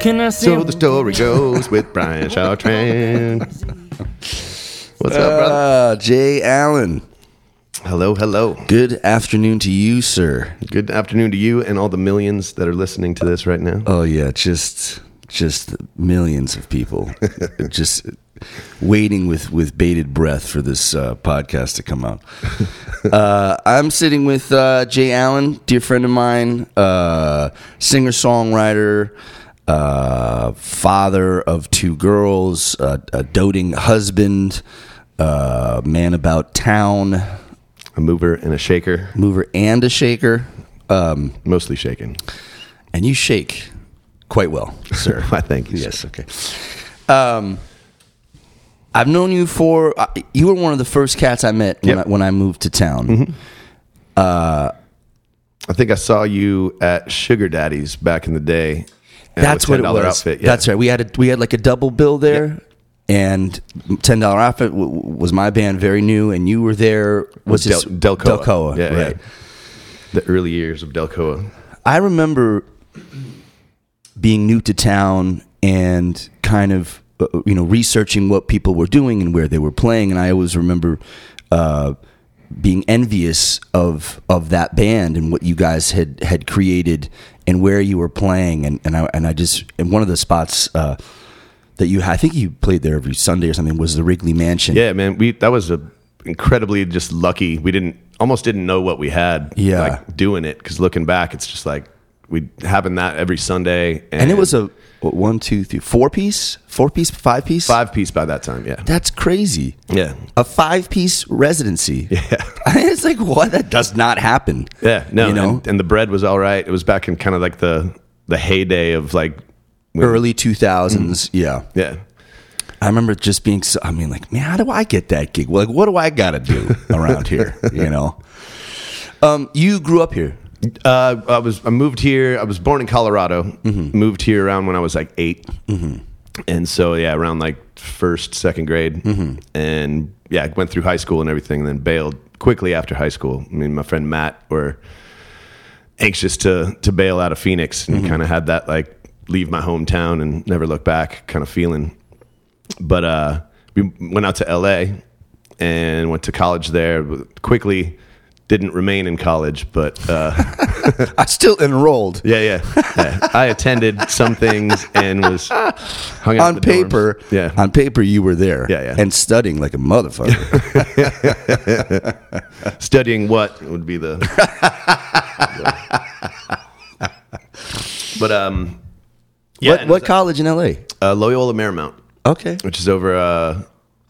Can I say So the story goes with Brian Chartrand. What's up, brother? Uh, Jay Allen. Hello, hello. Good afternoon to you, sir. Good afternoon to you and all the millions that are listening to this right now. Oh yeah, just just millions of people just waiting with with bated breath for this uh, podcast to come out. Uh, I'm sitting with uh, Jay Allen, dear friend of mine, uh, singer songwriter. Uh, father of two girls, uh, a doting husband, uh, man about town, A mover and a shaker, mover and a shaker. Um, mostly shaking. and you shake quite well, sir. Why, thank you. sir. yes, okay. Um, I've known you for. Uh, you were one of the first cats I met when, Yep. I, when I moved to town. I think I saw you at Sugar Daddy's back in the day. That's what it was. Outfit. Yeah. That's right. We had a, we had like a double bill there. And ten dollar outfit w- was my band, very new, and you were there. Was Del- Delcoa. Delcoa, Yeah, right? yeah. The early years of Delcoa. I remember being new to town and kind of uh, you know researching what people were doing and where they were playing, and I always remember uh, being envious of of that band and what you guys had had created and where you were playing, and and I and I just and one of the spots. Uh, that you, I think you played there every Sunday or something. Was the Wrigley Mansion? Yeah, man. We that was a incredibly just lucky. We didn't almost didn't know what we had. Yeah. like doing it because looking back, it's just like we having that every Sunday, and it was a what, one, two, three, four piece, four piece, five piece, five piece by that time. Yeah, That's crazy. yeah, a five piece residency. yeah, it's like what that does not happen. yeah. No, you know, and, and the bread was all right. It was back in kind of like the the heyday of like when- early two thousands. Yeah, Yeah, I remember just being. So, I mean, like, man, how do I get that gig? Like, what do I got to do around here? You know. Um, you grew up here. Uh, I was I moved here. I was born in Colorado. Mm-hmm. Moved here around when I was like 8 and so yeah, around like first second grade, Mm-hmm. and yeah, went through high school and everything, and then bailed quickly after high school. I mean, my friend Matt were anxious to to bail out of Phoenix, and Mm-hmm. kind of had that like leave my hometown and never look back kind of feeling. But uh, we went out to L.A. and went to college there. Quickly, didn't remain in college, but. Uh, I still enrolled Yeah, yeah. yeah. I attended some things and was hung out on the dorms. paper. Yeah, on paper, you were there. Yeah, yeah. and studying like a motherfucker. studying what would be the. but um, yeah. what what college in L.A.? uh, Loyola Marymount, Okay, which is over. Uh,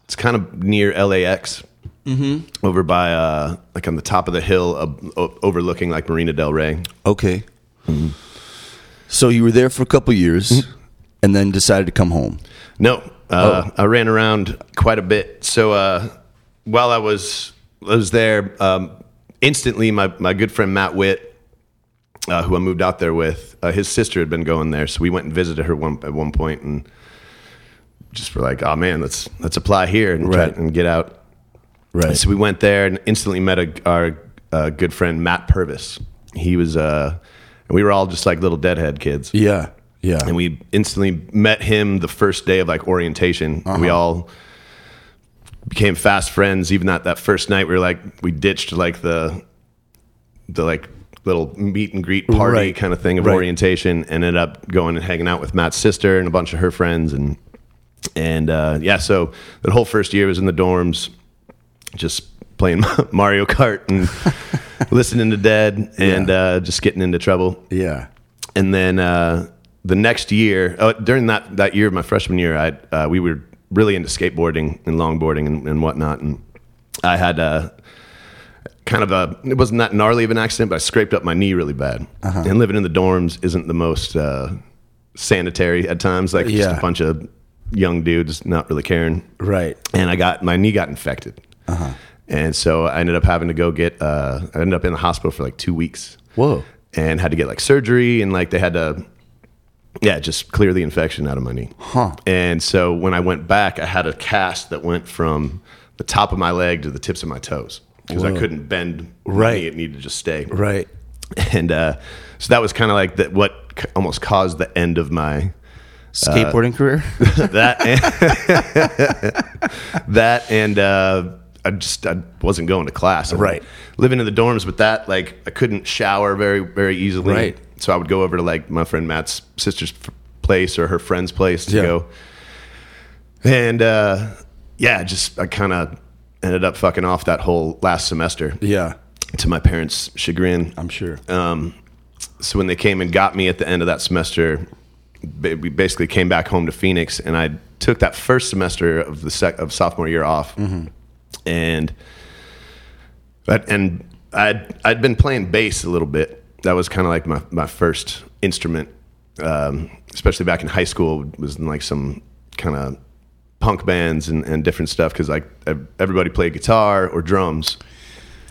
it's kind of near LAX. Mm-hmm. Over by uh, like on the top of the hill, uh, overlooking like Marina Del Rey. okay. So you were there for a couple years, and then decided to come home. No, uh, Oh. I ran around quite a bit. So uh, while I was I was there, um, instantly my my good friend Matt Witt, uh, who I moved out there with, uh, his sister had been going there, so we went and visited her one at one point, and just were like, "Oh man, let's let's apply here and Right. and get out." Right. So we went there and instantly met a, our uh, good friend Matt Purvis. He was, uh, and we were all just like little deadhead kids Yeah. Yeah. and we instantly met him the first day of like orientation. We all became fast friends. Even that that first night, we were like we ditched like the the like little meet and greet party Right. kind of thing of Right. orientation. Ended up going and hanging out with Matt's sister and a bunch of her friends and and uh, yeah. So the whole first year was in the dorms, just playing Mario Kart and listening to Dead and uh, just getting into trouble. Yeah. and then uh, the next year, oh, during that that year, of my freshman year, I uh, we were really into skateboarding and longboarding and, and whatnot, and I had a kind of a it wasn't that gnarly of an accident, but I scraped up my knee really bad. And living in the dorms isn't the most uh, sanitary at times, like just a bunch of young dudes not really caring. Right. and I got my knee got infected, and so I ended up having to go get. Uh, I ended up in the hospital for like two weeks. Whoa. And had to get like surgery, and like they had to, yeah, just clear the infection out of my knee. Huh. And so when I went back, I had a cast that went from the top of my leg to the tips of my toes because I couldn't bend. Right. it needed to just stay. Right. And uh, so that was kind of like that. What c- almost caused the end of my Skateboarding career? that and, that and uh, I just I wasn't going to class. Right. Living in the dorms with that, like I couldn't shower very very easily. Right. So I would go over to like my friend Matt's sister's place or her friend's place to Yeah. go. And uh, yeah, just I kind of ended up fucking off that whole last semester Yeah, to my parents' chagrin. I'm sure. Um, so when they came and got me at the end of that semester, we basically came back home to Phoenix, and I took that first semester of the sec- of sophomore year off, and and I'd I'd been playing bass a little bit. That was kind of like my my first instrument, um, especially back in high school. Was in like some kind of punk bands and, and different stuff because like everybody played guitar or drums.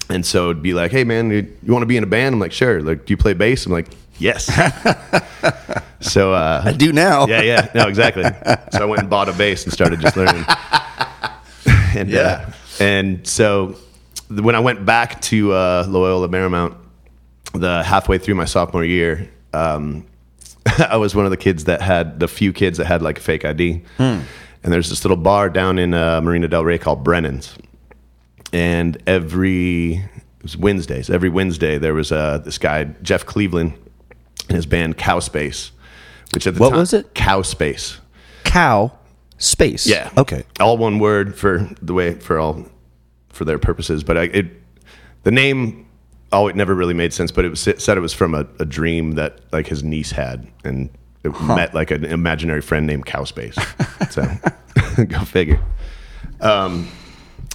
And so it'd be like, hey man, you, you want to be in a band? I'm like, sure. Like, do you play bass? I'm like, yes. so uh, I do now. yeah, yeah, no, exactly. So I went and bought a bass and started just learning. and Yeah. uh, and so when I went back to uh, Loyola Marymount, the halfway through my sophomore year, um, I was one of the kids that had the few kids that had like a fake ID. And there's this little bar down in uh, Marina Del Rey called Brennan's, and every it was Wednesdays. Every Wednesday there was uh, this guy Jeff Cleveland and his band Cow Space, which at the What time, was it? Cow Space. Cow space. Yeah. Okay. All one word for the way for all for their purposes, but I, it the name oh it never really made sense, but it was it said it was from a, a dream that like his niece had and it met like an imaginary friend named Cowspace. so go figure. Um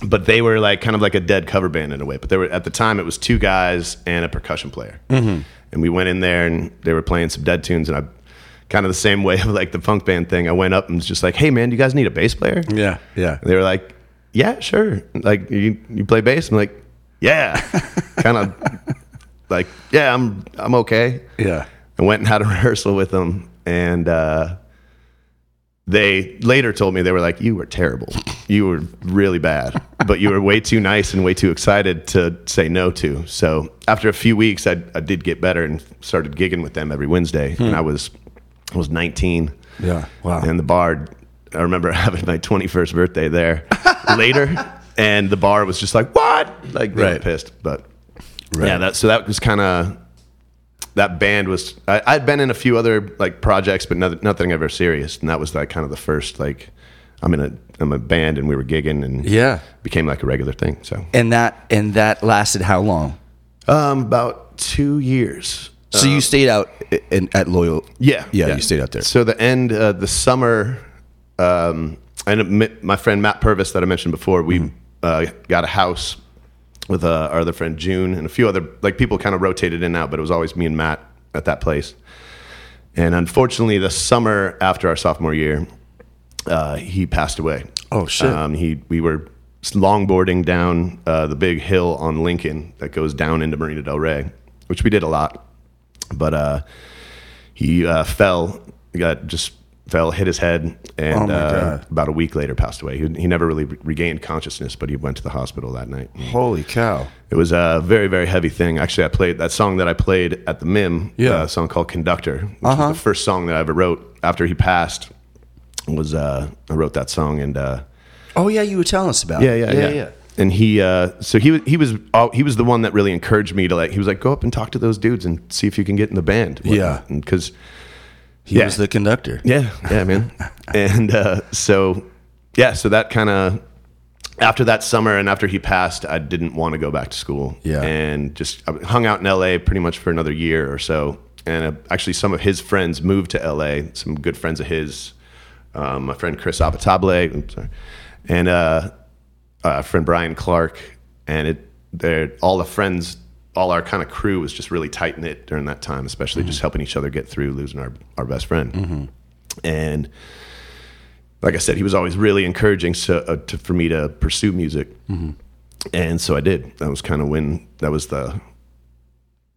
but they were like kind of like a dead cover band in a way. But they were at the time it was two guys and a percussion player, mm-hmm. and we went in there and they were playing some dead tunes, and I kind of the same way of like the funk band thing. I went up and was just like, "Hey man, do you guys need a bass player?" Yeah. Yeah. And they were like, "Yeah, sure." Like you you play bass? I'm like, "Yeah." kind of like, "Yeah, I'm I'm okay." Yeah. I went and had a rehearsal with them, and uh, they later told me they were like, "You were terrible. You were really bad, but you were way too nice and way too excited to say no to." So after a few weeks, I, I did get better and started gigging with them every Wednesday, and I was I was 19, Yeah. Wow. and the bar. I remember having my 21st birthday there later, and the bar was just like, "What?" Like they Right. pissed, but Right. yeah, that so that was kind of that band was. I, I'd been in a few other like projects, but nothing, nothing ever serious, and that was like kind of the first like I'm in a I'm a band and we were gigging and Yeah. became like a regular thing. So And that and that lasted how long? um, about two years. So you stayed out in, at Loyal. Yeah, Yeah, you stayed out there. So the end, uh, the summer, um, and my friend Matt Purvis that I mentioned before, we Mm-hmm. uh, got a house with uh, our other friend June and a few other like people kind of rotated in and out, but it was always me and Matt at that place. And unfortunately, the summer after our sophomore year, uh, he passed away. Oh, shit. Um, he we were longboarding down uh, the big hill on Lincoln that goes down into Marina Del Rey, which we did a lot. But uh, he uh, fell, got just fell, hit his head, and Oh, uh, about a week later passed away. He, he never really re- regained consciousness, but he went to the hospital that night. Holy cow. It was a very, very heavy thing. Actually, I played that song that I played at the MIM, Yeah. a song called Conductor, which Uh-huh. was the first song that I ever wrote after he passed. Was uh, I wrote that song and uh, Oh yeah, you were telling us about. yeah, it. yeah, yeah, And he, uh, so he was, he was, oh, he was the one that really encouraged me to like. He was like, go up and talk to those dudes and see if you can get in the band. Yeah. because He Yeah. was the conductor. yeah, yeah, man. and uh, so, yeah, so that kind of after that summer and after he passed, I didn't want to go back to school. Yeah. and just I hung out in L.A. pretty much for another year or so. And uh, actually, some of his friends moved to L.A. Some good friends of his, um, my friend Chris Abatable, I'm sorry, and uh, friend Brian Clark, and it. They're all the friends. All our kind of crew was just really tight knit during that time, especially just helping each other get through losing our, our best friend. And like I said, he was always really encouraging so, uh, to, for me to pursue music, and so I did. That was kind of when that was the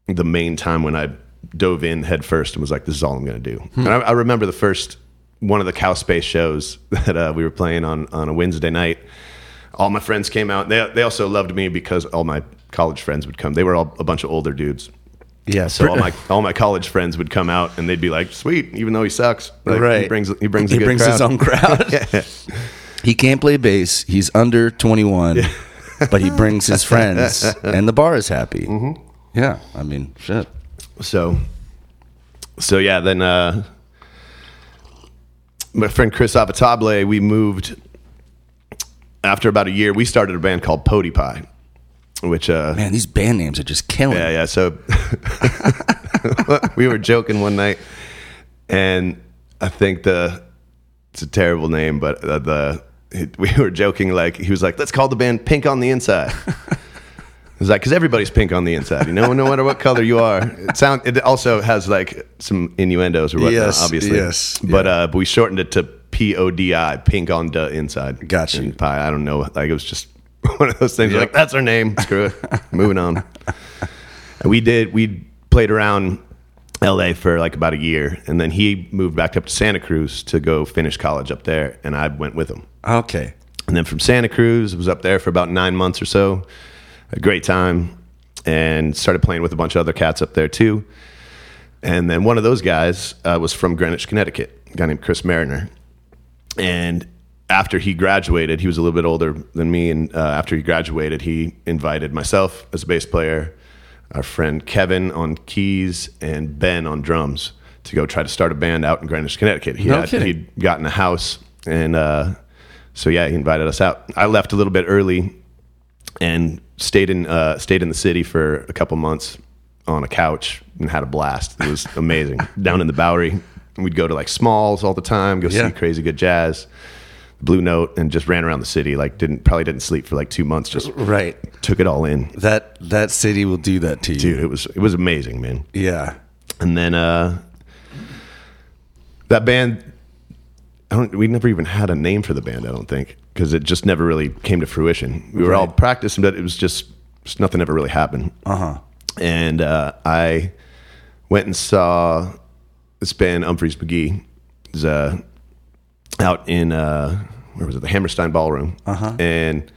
the main time when I dove in head first and was like, "This is all I'm going to do." And I, I remember the first one of the Cow Space shows that uh, we were playing on on a Wednesday night. All my friends came out. They they also loved me because all my college friends would come. They were all a bunch of older dudes, Yeah, So all my all my college friends would come out and they'd be like, "Sweet," even though he sucks. Like, right. He brings he brings a he brings crowd. his own crowd. yeah. He can't play bass. He's under 21, but he brings his friends, and the bar is happy. Mm-hmm. Yeah, I mean, shit. So, so yeah, then uh, my friend Chris Avatable, we moved after about a year. We started a band called Pody Pie, which uh, Man, these band names are just killing. yeah, yeah. So we were joking one night, and I think the it's a terrible name, but uh, the it, we were joking like he was like, "Let's call the band Pink on the Inside." It's like because everybody's pink on the inside, you know, no matter what color you are. It sound it also has like some innuendos or whatnot, Yes, obviously. yes, but yeah. uh, but we shortened it to P O D I, pink on the inside. Gotcha. And pie. I don't know, like it was just one of those things. Yep. Like that's our name. Screw it. Moving on. And we did. We played around L.A. for like about a year, and then he moved back up to Santa Cruz to go finish college up there, and I went with him. Okay. And then from Santa Cruz, was up there for about nine months or so. A great time, and started playing with a bunch of other cats up there too. And then one of those guys uh, was from Greenwich, Connecticut, a guy named Chris Mariner. And after he graduated, he was a little bit older than me. And uh, after he graduated, he invited myself as a bass player, our friend Kevin on keys, and Ben on drums to go try to start a band out in Greenwich, Connecticut. He No had, kidding. he'd gotten a house, and uh, so yeah, he invited us out. I left a little bit early and stayed in uh, stayed in the city for a couple months on a couch and had a blast. It was amazing. Down in the Bowery, we'd go to like Smalls all the time, go Yeah. see crazy good jazz, Blue Note, and just ran around the city. Like didn't probably didn't sleep for like two months. Just Right. took it all in, That that city will do that to you. dude. It was it was amazing, man. Yeah. And then uh, that band, I don't. We never even had a name for the band. I don't think because it just never really came to fruition. We were all practicing, but it was just, just nothing ever really happened. Uh huh. And uh, I went and saw this band Umphrey's McGee. Was, uh, out in uh, where was it? The Hammerstein Ballroom. Uh-huh. And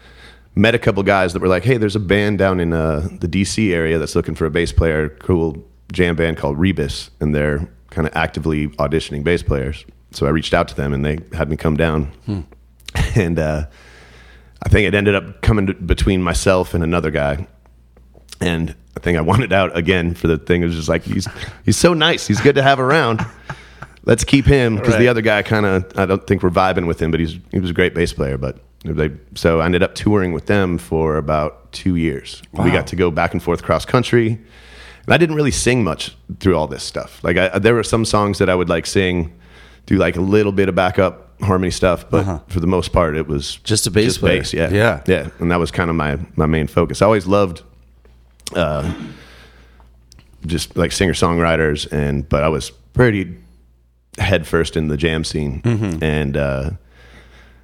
met a couple guys that were like, "Hey, there's a band down in uh, the DC area that's looking for a bass player. Cool jam band called Rebus, and they're kind of actively auditioning bass players." So I reached out to them, and they had me come down. And uh, I think it ended up coming to, between myself and another guy. And I think I wanted out again for the thing. It was just like he's he's so nice. He's good to have around. Let's keep him because Right. the other guy kind of I don't think we're vibing with him, but he's he was a great bass player. But they, so I ended up touring with them for about two years. We got to go back and forth cross country, and I didn't really sing much through all this stuff. Like I, there were some songs that I would like sing, do like a little bit of backup harmony stuff, but uh-huh. for the most part, it was Just a bass player. bass, yeah, Yeah. yeah, and that was kind of my my main focus. I always loved, uh, just like singer songwriters, and but I was pretty head first in the jam scene, Mm-hmm. and uh,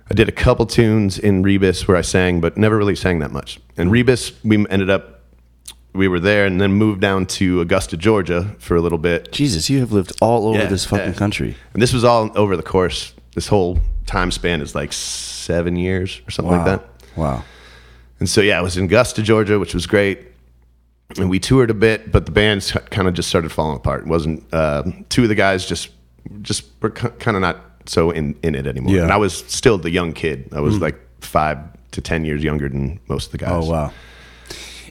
I did a couple tunes in Rebus where I sang, but never really sang that much. And Rebus, we ended up. We were there and then moved down to Augusta, Georgia for a little bit. Jesus, you have lived all over Yeah, this fucking yeah. country. And this was all over the course. This whole time span is like seven years or something like that. Wow. And so yeah, I was in Augusta, Georgia, which was great. And we toured a bit, but the bands kind of just started falling apart. It wasn't uh, two of the guys just just were kind of not so in, in it anymore. Yeah. Mm. And I was still the young kid. I was like five to ten years younger than most of the guys. Oh wow.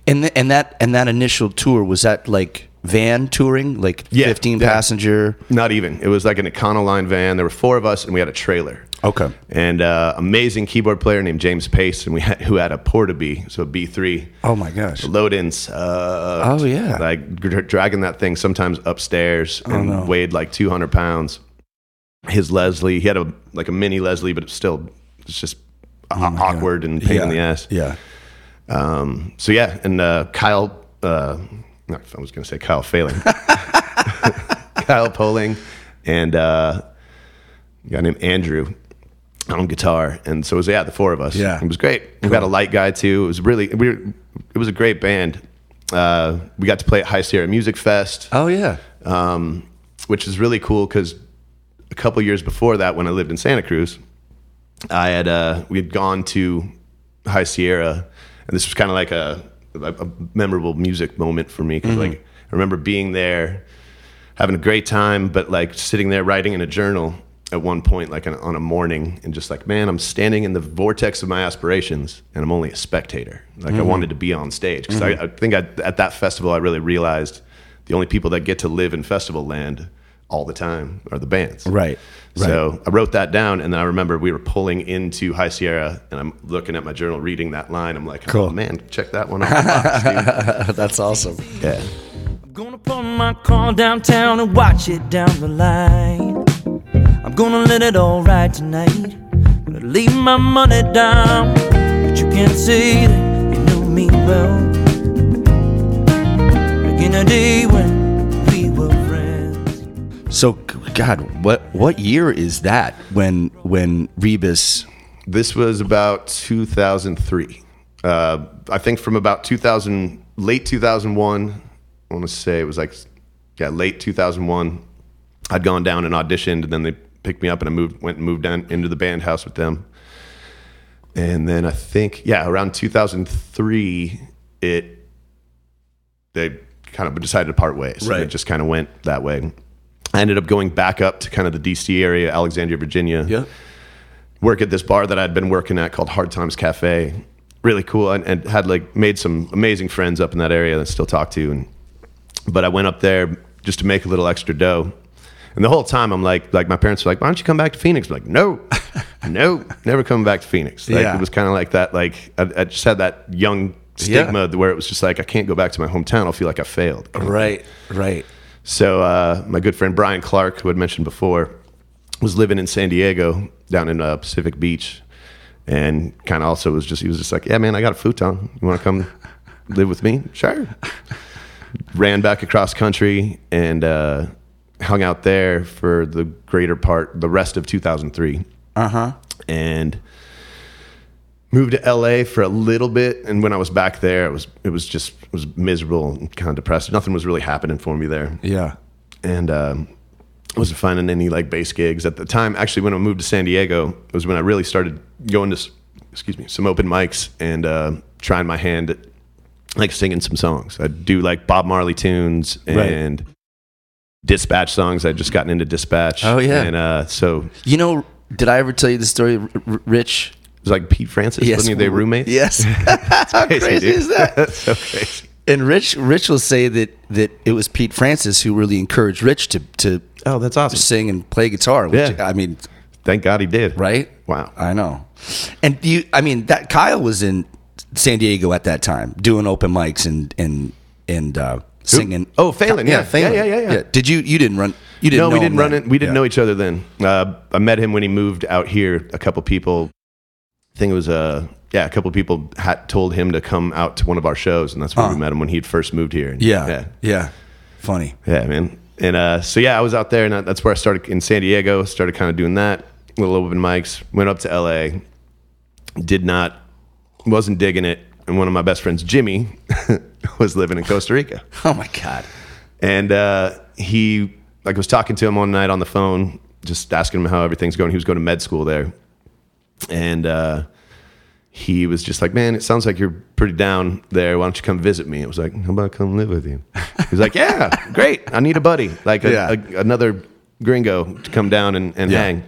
And th- and that and that initial tour was that like van touring, like Yeah, fifteen yeah. passenger. Not even. It was like an Econoline van. There were four of us, and we had a trailer. Okay. And uh, amazing keyboard player named James Pace, and we had who had a Porta B, so a B three. Oh my gosh. load ins. Uh, Oh, yeah. like dragging that thing sometimes upstairs and no. weighed like 200 pounds. His Leslie, he had a like a mini Leslie, but it's still it's just aw- awkward and pain yeah. in the ass. Yeah. Um, so yeah, and uh, Kyle, uh, I was going to say Kyle Failing, Kyle Poling, and uh, a guy named Andrew on guitar, and so it was yeah the four of us. Yeah. it was great. We got a light guy too. It was really we were, it was a great band. Uh, we got to play at High Sierra Music Fest, Oh yeah. um, which is really cool because a couple years before that, when I lived in Santa Cruz, I had uh, we had gone to High Sierra, and this was kind of like a, a, a memorable music moment for me because like I remember being there, having a great time, but like sitting there writing in a journal at one point, like on, on a morning, and just like, man, I'm standing in the vortex of my aspirations, and I'm only a spectator. Like I mm-hmm. wanted to be on stage because I, mm-hmm. I think I, at that festival I really realized the only people that get to live in festival land all the time are the bands. Right. So I wrote that down, and then I remember we were pulling into High Sierra, and I'm looking at my journal, reading that line. I'm like, oh, Cool. oh man, check that one off. That's awesome. yeah. I'm gonna pull my car downtown and watch it down the line. I'm gonna let it all ride tonight. Gonna leave my money down, but you can't say that you knew me well. Back in the day when we were friends. So, God, what what year is that when when Rebus? This was about 2003. Uh, I think from about 2000, late 2001, I want to say it was like, yeah, late 2001. I'd gone down and auditioned, and then they picked me up, and I moved, went and moved down into the band house with them. And then I think, yeah, around 2003, it they kind of decided to part ways. Right. It just kind of went that way. I ended up going back up to kind of the DC area, Alexandria, Virginia Yeah. work at this bar that I'd been working at called Hard Times Cafe. Really cool, and, and had like made some amazing friends up in that area that I still talk to. And but I went up there just to make a little extra dough. And the whole time I'm like, like my parents were like, "Why don't you come back to Phoenix?" I'm like, no, no, never coming back to Phoenix. Like, Yeah. It was kind of like that. Like I, I just had that young stigma where it was just like, I can't go back to my hometown. I'll feel like I failed. Right, right. So uh, my good friend Brian Clark, who had mentioned before, was living in San Diego down in uh, Pacific Beach, and kind of also was just he was just like, yeah, man, I got a futon. You want to come live with me? Sure. Ran back across country and uh, hung out there for the greater part, the rest of 2003, Uh huh. and moved to LA for a little bit. And when I was back there, it was it was just it was miserable and kind of depressed. Nothing was really happening for me there Yeah. and um, wasn't finding any like bass gigs at the time. Actually, when I moved to San Diego, was when I really started going to, excuse me, some open mics and uh, trying my hand at like singing some songs. I'd do like Bob Marley tunes Right. Dispatch songs. I'd just gotten into dispatch. Oh, yeah. and uh, so You know, did I ever tell you the story, R- R- Rich? was like Pete Francis. wasn't he their roommate? Yes. How crazy dude. is that? That's so crazy. And Rich, Rich will say that that it was Pete Francis who really encouraged Rich to to Oh, that's awesome. sing and play guitar. Which, Yeah. I mean, Thank God he did. right? Wow. I know. And you, I mean, that Kyle was in San Diego at that time doing open mics and and and uh, singing. Oh, Phelan, yeah. Phelan. Yeah, yeah, yeah, yeah. Did you? You didn't run. You didn't. no, we didn't run it. We didn't know each other then. Uh, I met him when he moved out here. A couple people, I think it was uh, yeah, a couple people had told him to come out to one of our shows, and that's where we met him when he'd first moved here. And Yeah, yeah, yeah, Funny. yeah, man. And uh, so yeah, I was out there, and that's where I started in San Diego. Started kind of doing that, little open mics. Went up to L.A. Did not, wasn't digging it. And one of my best friends, Jimmy, was living in Costa Rica. Oh my god. And uh, he, like, was talking to him one night on the phone, just asking him how everything's going. He was going to med school there, and uh, he was just like, "Man, it sounds like you're pretty down there. Why don't you come visit me?" It was like, "How about I come live with you?" He's like, "Yeah, great. I need a buddy, like a, Yeah. a- another gringo to come down and, and Yeah. hang."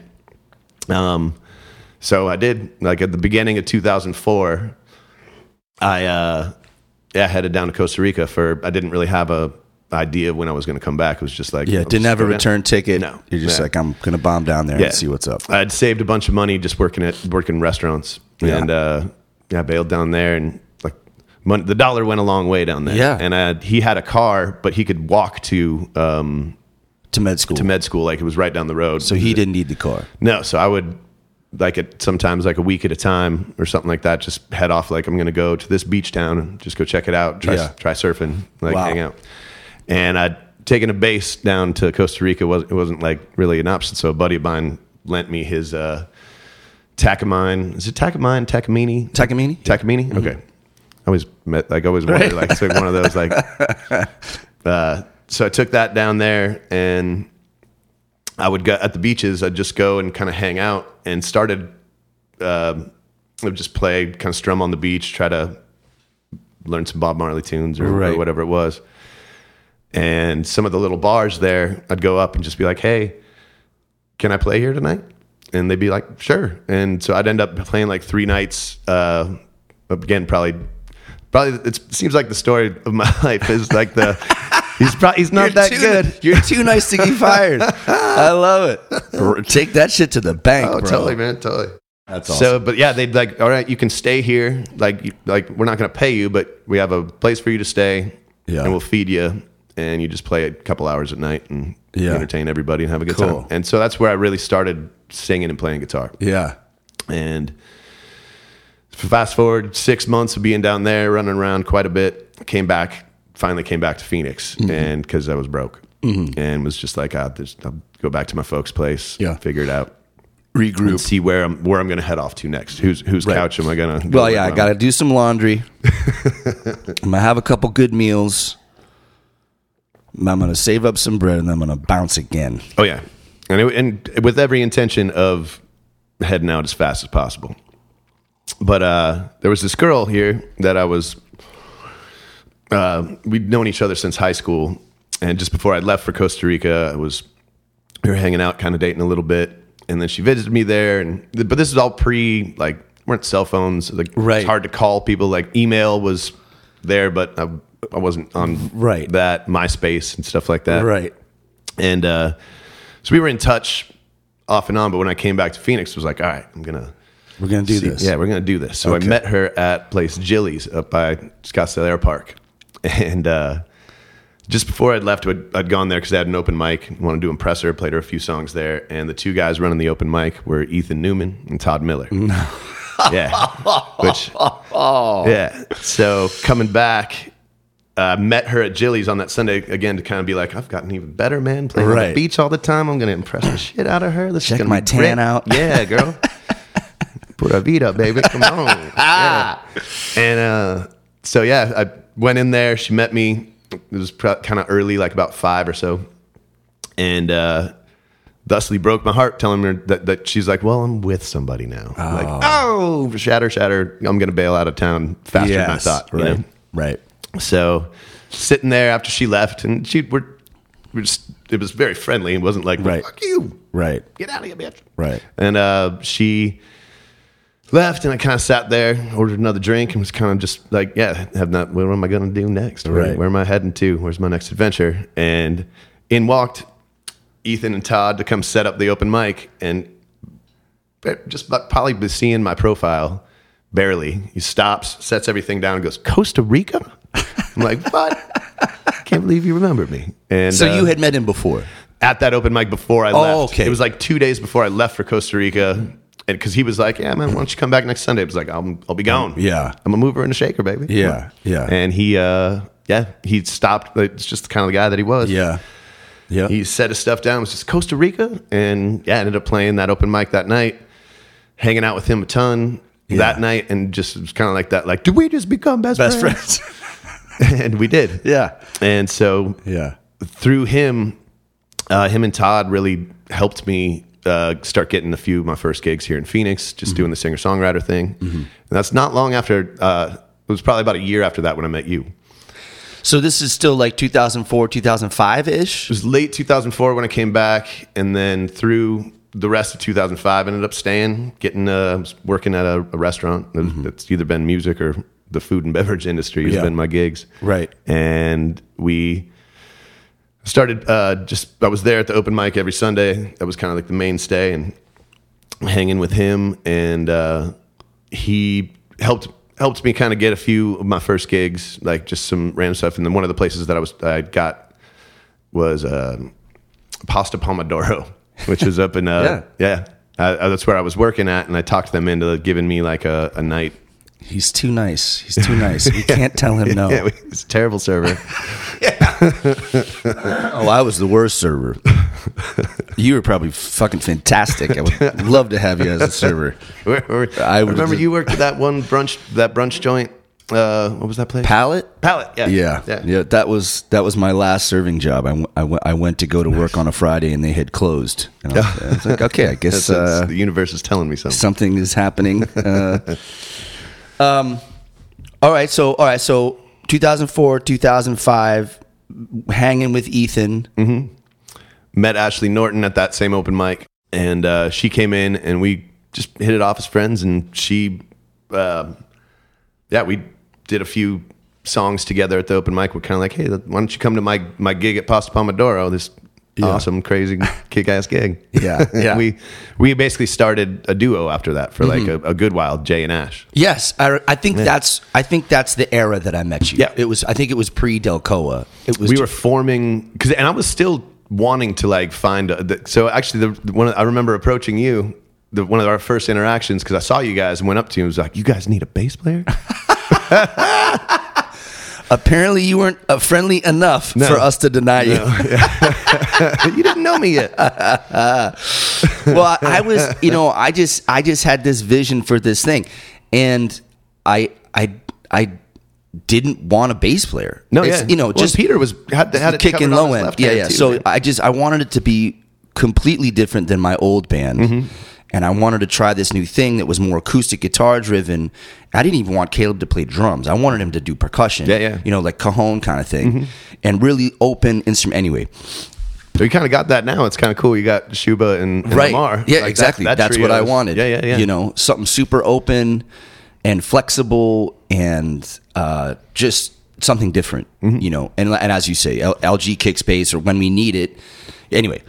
Um, so I did. Like at the beginning of 2004, I uh, yeah headed down to Costa Rica for. I didn't really have a idea when I was going to come back. It was just like Yeah, didn't have a return ticket. No. You're just Yeah. like, I'm gonna bomb down there and see what's up. I'd saved a bunch of money just working at working in restaurants, Yeah. and uh, yeah, I bailed down there, and like mon- the dollar went a long way down there. Yeah. and I, he had a car, but he could walk to um, To med school. to med school, like it was right down the road. so he didn't need the car. no, so I would like it sometimes like a week at a time or something like that. Just head off like I'm going to go to this beach town and just go check it out. Try Yeah. try surfing, like Wow. hang out. And I'd taken a bass down to Costa Rica. was It wasn't like really an option. So a buddy of mine lent me his uh, Takamine. Is it Takamine? Takamine? Takamine? Takamine. Okay. I always met like I always wondered like it's like one of those like. Uh, so I took that down there and I would go at the beaches. I'd just go and kind of hang out and started. Um, would just play, kind of strum on the beach, try to learn some Bob Marley tunes or, or whatever it was. And some of the little bars there, I'd go up and just be like, "Hey, can I play here tonight?" And they'd be like, "Sure." And so I'd end up playing like three nights. Uh, again, probably, probably it seems like the story of my life is like the he's probably he's not that too, good. You're too nice to get fired. I love it. Take that shit to the bank, Oh, bro. totally, man, totally. That's So, but yeah, they'd like, all right, you can stay here. Like, you, like we're not going to pay you, but we have a place for you to stay, Yeah. and we'll feed you, and you just play a couple hours at night and Yeah. entertain everybody and have a good Cool. time. And so that's where I really started singing and playing guitar. yeah. And fast forward six months of being down there, running around quite a bit. Came back, finally came back to Phoenix, Mm-hmm. and because I was broke, and was just like, ah, this, I'll go back to my folks' place, Yeah. figure it out, Regroup. and see where I'm where I'm going to head off to next. Who's whose Right. couch am I going to? Well, yeah, I got to do some laundry. I'm gonna have a couple good meals. I'm gonna save up some bread and I'm gonna bounce again. Oh yeah, and it, and with every intention of heading out as fast as possible. But uh, there was this girl here that I was. Uh, we'd known each other since high school, and just before I left for Costa Rica, I was we were hanging out, kind of dating a little bit, and then she visited me there. And but this is all pre like weren't cell phones, like Right. it's hard to call people. Like email was there, but I, I wasn't on Right. that MySpace and stuff like that. Right. And uh, so we were in touch off and on. But when I came back to Phoenix, I was like, all right, I'm gonna We're gonna do see- this. Yeah, we're gonna do this. So Okay. I met her at place Jilly's up by Scottsdale Air Park, and uh, just before I'd left, I'd, I'd gone there because I had an open mic. Wanted to impress her. Played her a few songs there, and the two guys running the open mic were Ethan Newman and Todd Miller. yeah, which yeah. So coming back. Uh, met her at Jilly's on that Sunday again to kind of be like, I've gotten even better, man. Playing on the beach all the time. I'm going to impress the shit out of her. This Check is gonna my tan great. out. Yeah, girl. Pura vida, baby. Come on. yeah. And uh, so, yeah, I went in there. She met me. It was kind of early, like about five or so. And uh, thusly broke my heart telling her that, that she's like, well, I'm with somebody now. I'm Like, oh, shatter, shatter. I'm going to bail out of town faster than I Yes. thought. you Right. know? Right. So sitting there after she left, and she we're, we're just it was very friendly. It wasn't like Right. fuck you, Right. get out of here, bitch. Right. And uh, she left, and I kind of sat there, ordered another drink, and was kind of just like, yeah, have not. What am I going to do next? Where, Right. where am I heading to? Where's my next adventure? And in walked Ethan and Todd to come set up the open mic, and just probably be seeing my profile barely. He stops, sets everything down, and goes, Costa Rica? I'm like, what? Can't believe you remembered me. And So uh, you had met him before. at that open mic before I Oh, left. okay. It was like two days before I left for Costa Rica. And because he was like, yeah, man, why don't you come back next Sunday? I was like, I'll, I'll be gone. Yeah. I'm a mover and a shaker, baby. Yeah, yeah. And he, uh, yeah, he stopped. It's just the kind of the guy that he was. Yeah. Yeah. He set his stuff down. It was just Costa Rica. And yeah, I ended up playing that open mic that night, hanging out with him a ton that night. And just, it was kind of like that. Like, did we just become best, Best friends? friends. and we did. yeah. And so Yeah. through him, uh, him and Todd really helped me uh, start getting a few of my first gigs here in Phoenix, just doing the singer songwriter thing. And that's not long after. Uh, it was probably about a year after that when I met you. So this is still like 2004, 2005 ish. It was late 2004 when I came back, and then through the rest of 2005, I ended up staying, getting uh, working at a, a restaurant. It's either been music or the food and beverage industry has Yeah. been my gigs. Right. and we started uh, just i was there at the open mic every sunday. That was kind of like the mainstay and hanging with him and uh, he helped helped me kind of get a few of my first gigs like just some random stuff. And then one of the places that i was i got was uh, pasta pomodoro which was up in uh, yeah, Uh, that's where i was working at and i talked them into giving me like a, a night. He's too nice. He's too nice. We can't tell him no. yeah, he's a terrible server Oh, I was the worst server. You were probably fucking fantastic. I would love to have you as a server. I I remember you worked at that one brunch, that brunch joint. Uh, what was that place? Palette? Palette. Yeah. Yeah, Yeah. yeah. That was that was my last serving job. I, w- I, w- I went to go to work on a Friday and they had closed. And I, was, I was like, okay, I guess uh, the universe is telling me something. something is happening. Uh, um, all right, so all right, so 2004, 2005, hanging with Ethan. met Ashley Norton at that same open mic, and uh, she came in, and we just hit it off as friends. And she, uh, yeah, we did a few songs together at the open mic. We're kind of like, hey, why don't you come to my my gig at Pasta Pomodoro? This awesome, crazy, kick ass gig. Yeah, yeah. we we basically started a duo after that for like mm-hmm. a, a good while, Jay and Ash. Yes, I, I think that's I think that's the era that I met you. Yeah. it was. I think it was pre Delcoa. It was. we were forming because and i was still wanting to like find a, the, so actually the, the one i remember approaching you the, one of our first interactions because i saw you guys and went up to you and was like you guys need a bass player apparently you weren't uh, friendly enough No. for us to deny you. you didn't know me yet well, I, I was, you know, I just, I just had this vision for this thing, and I, I, I didn't want a bass player. no It's, yeah you know, Well, just peter was had, had it kicking low end. Yeah, yeah. too, so man. I just, I wanted it to be completely different than my old band. Mm-hmm. And I wanted to try this new thing that was more acoustic guitar driven. I didn't even want Caleb to play drums. I wanted him to do percussion. Yeah, yeah. You know, like cajon kind of thing, Mm-hmm. and really open instrument. Anyway, so you kind of got that now it's kind of cool you got shuba and, and right Lamar. yeah Like, exactly that that's what i wanted yeah yeah yeah you know something super open and flexible and uh, just something different Mm-hmm. you know and, and as you say L- lg kick space or when we need it anyway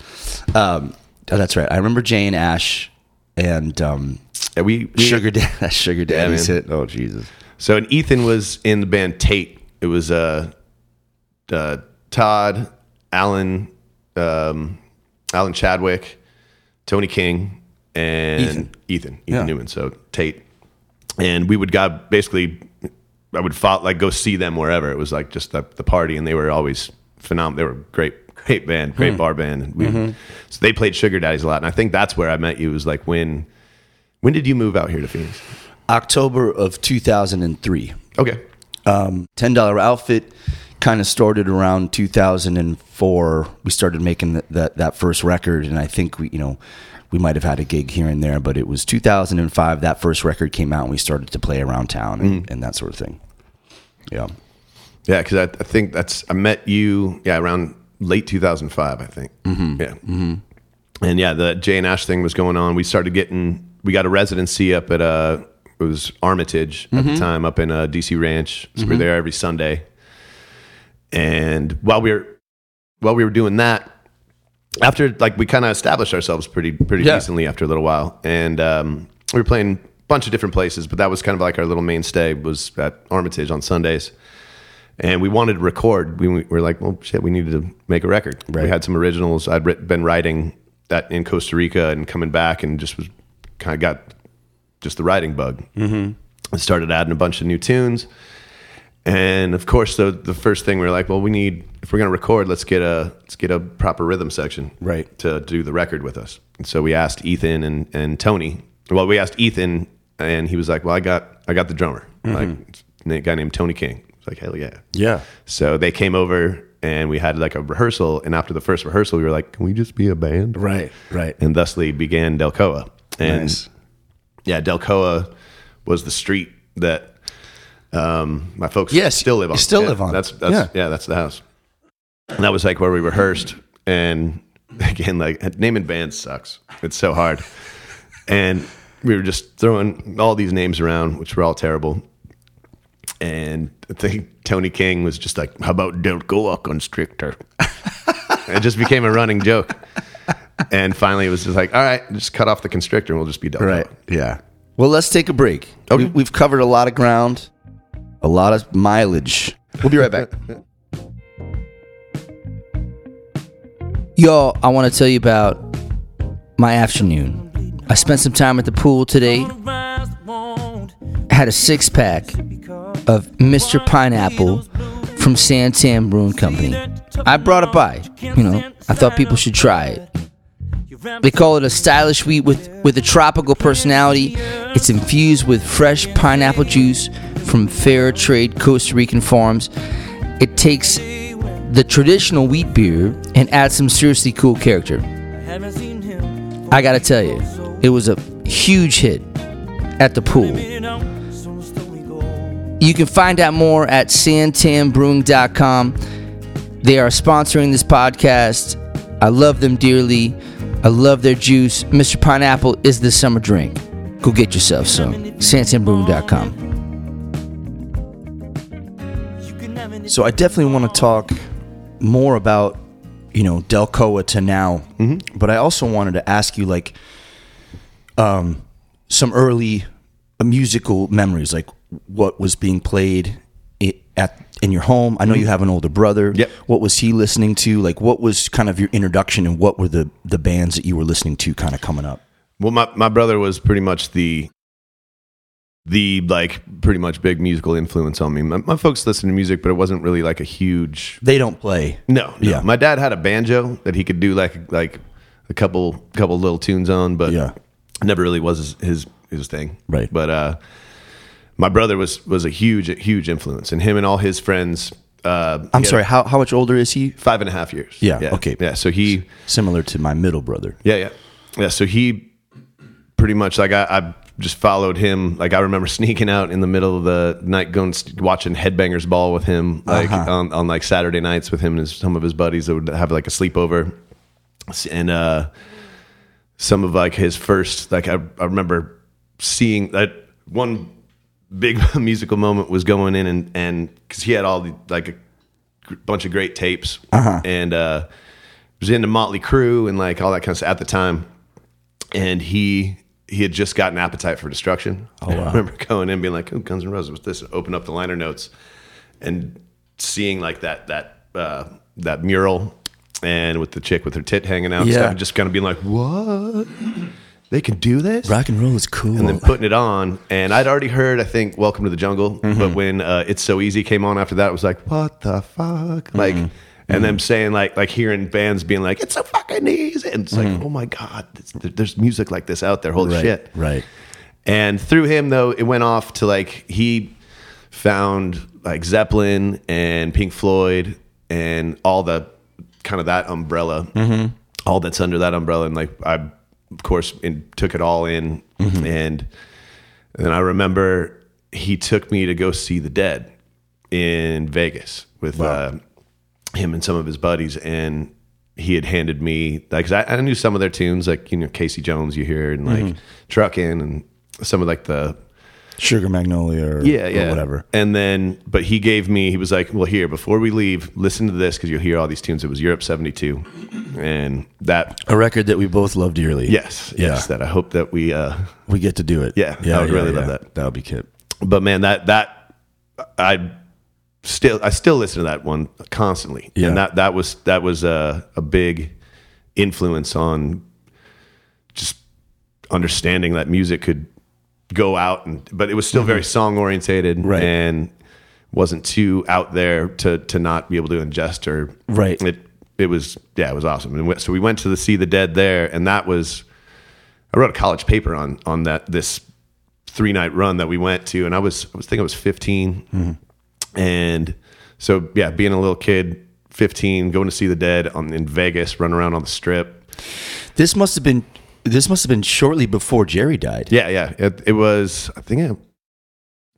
um, oh, that's right i remember jane ash and um, yeah, we, we sugar dad that sugar daddy's man. hit oh jesus So and Ethan was in the band Tate. It was uh, uh Todd, Alan, um, Alan Chadwick, Tony King, and Ethan. Ethan, Ethan Yeah. Newman. So Tate, and we would go basically. I would follow, like go see them wherever it was like just the, the party, and they were always phenomenal. They were great, great band, great hmm. bar band. And we, mm-hmm. So they played Sugar Daddies a lot, and I think that's where I met you. Was like when, when did you move out here to Phoenix? october of 2003 Okay, um, ten dollar outfit kind of started around 2004. We started making that, that that first record, and I think we, you know, we might have had a gig here and there, but it was 2005. That first record came out, and we started to play around town and, mm. and that sort of thing. Yeah, Yeah, because I, I think that's I met you yeah around late 2005 I think. Mm-hmm. yeah. Mm-hmm. and yeah the Jay and Ash thing was going on. We started getting we got a residency up at uh it was Armitage at the time up in uh, DC Ranch. So we were there every Sunday. And while we were while we were doing that after like we kind of established ourselves pretty pretty Yeah. decently after a little while. And um, we were playing a bunch of different places but that was kind of like our little mainstay was at Armitage on Sundays and we wanted to record. We we were like, well, shit, we needed to make a record. Right. We had some originals. I'd writ- been writing that in Costa Rica and coming back, and just was kind of got just the writing bug. Mm-hmm. I started adding a bunch of new tunes, and of course, the the first thing we were like, well, we need if we're gonna record, let's get a let's get a proper rhythm section, Right. to do the record with us. And so we asked Ethan and and Tony. Well, we asked Ethan, and he was like, well, I got I got the drummer, like a guy named Tony King. Like hell yeah. yeah, So they came over and we had like a rehearsal. And after the first rehearsal, we were like, "Can we just be a band?" right, right. And thusly began Delcoa. And Nice. yeah, Delcoa was the street that um, my folks Yes, still live you on. still Yeah, live on. That's that's Yeah. yeah. that's the house. And that was like where we rehearsed. And again, like naming bands sucks. It's so hard. And we were just throwing all these names around, which were all terrible. And I think Tony King was just like, "How about Delcoa Constrictor?" it just became a running joke. And finally, it was just like, "All right, just cut off the constrictor, and we'll just be done." Right. Yeah. Well, let's take a break. Okay. We, we've covered a lot of ground, a lot of mileage. We'll be right back. Y'all, I want to tell you about my afternoon. I spent some time at the pool today. I had a six pack of Mr. Pineapple from Santan Brewing Company. I brought it by. You know, I thought people should try it. They call it a stylish wheat with, with a tropical personality. It's infused with fresh pineapple juice from fair trade Costa Rican farms. It takes the traditional wheat beer and adds some seriously cool character. I gotta tell you, it was a huge hit at the pool. You can find out more at santanbrewing.com. They are sponsoring this podcast. I love them dearly. I love their juice. Mr. Pineapple is the summer drink. Go get yourself some. santanbrewing.com. So I definitely want to talk more about you know Delcoa to now, but I also wanted to ask you like um, some early musical memories, like what was being played at in your home. I know you have an older brother. Yep. What was he listening to? Like, what was kind of your introduction, and what were the the bands that you were listening to, kind of coming up? Well, my, my brother was pretty much the the like pretty much big musical influence on me. My, my folks listened to music, but it wasn't really like a huge. They don't play. No, no. Yeah. My dad had a banjo that he could do like like a couple couple little tunes on, but Yeah. never really was his his, his thing. Right. But uh, my brother was was a huge huge influence, and him and all his friends. Uh, I'm sorry. How how much older is he? five and a half years. Yeah, okay. Yeah. So he Similar to my middle brother. Yeah, yeah, yeah. So he pretty much like I, I just followed him. Like I remember sneaking out in the middle of the night, going watching Headbangers Ball with him, like Uh-huh. on, on like Saturday nights with him and his, some of his buddies that would have like a sleepover, and uh, some of like his first like I, I remember seeing that one big musical moment was going in and and because he had all the like a bunch of great tapes and uh was into Motley Crue and like all that kind of stuff at the time and he he had just gotten Appetite for Destruction. Oh, I remember going in being like, "Oh, Guns N' Roses, what's this?" Open up the liner notes and seeing like that that uh, that mural and with the chick with her tit hanging out, and Yeah. stuff, and just kind of being like, "What? They can do this?" Rock and roll is cool. and then putting it on. And I'd already heard, I think, "Welcome to the Jungle," Mm-hmm. but when uh, "It's So Easy" came on after that, it was like, "What the fuck?" Like, Mm-hmm. and them saying like, like hearing bands being like, "It's so fucking easy," and it's like, "Oh my god, there's music like this out there." Holy Mm-hmm. right, shit! right. And through him, though, it went off to like he found like Zeppelin and Pink Floyd and all the kind of that umbrella, all that's under that umbrella. And like I, of course, and took it all in. And, and then I remember he took me to go see the Dead in Vegas with uh, him and some of his buddies, and he had handed me like I, I knew some of their tunes, like you know Casey Jones, you hear, and like Truckin' and some of like the Sugar Magnolia or, yeah, or yeah, whatever. And then, but he gave me, he was like, "Well, here before we leave, listen to this because you'll hear all these tunes." It was Europe '72, and that A record that we both love dearly. yes, Yeah. yes, that I hope that we uh, We get to do it. Yeah, Yeah. I would really love that. That would be kid. but man, that that I still I still listen to that one constantly, Yeah. and that that was that was a, a big influence on just understanding that music could go out and but it was still very song orientated Mm-hmm. Right. and wasn't too out there to to not be able to ingest or Right. it it was yeah it was awesome and we- so we went to the see the dead there and that was I wrote a college paper on on that this three night run that we went to, and I was I was thinking I was 15, and so yeah, being a little kid, 15, going to see the Dead on in Vegas, run around on the strip. This must have been this must have been shortly before Jerry died. Yeah, yeah, it, it was I think it,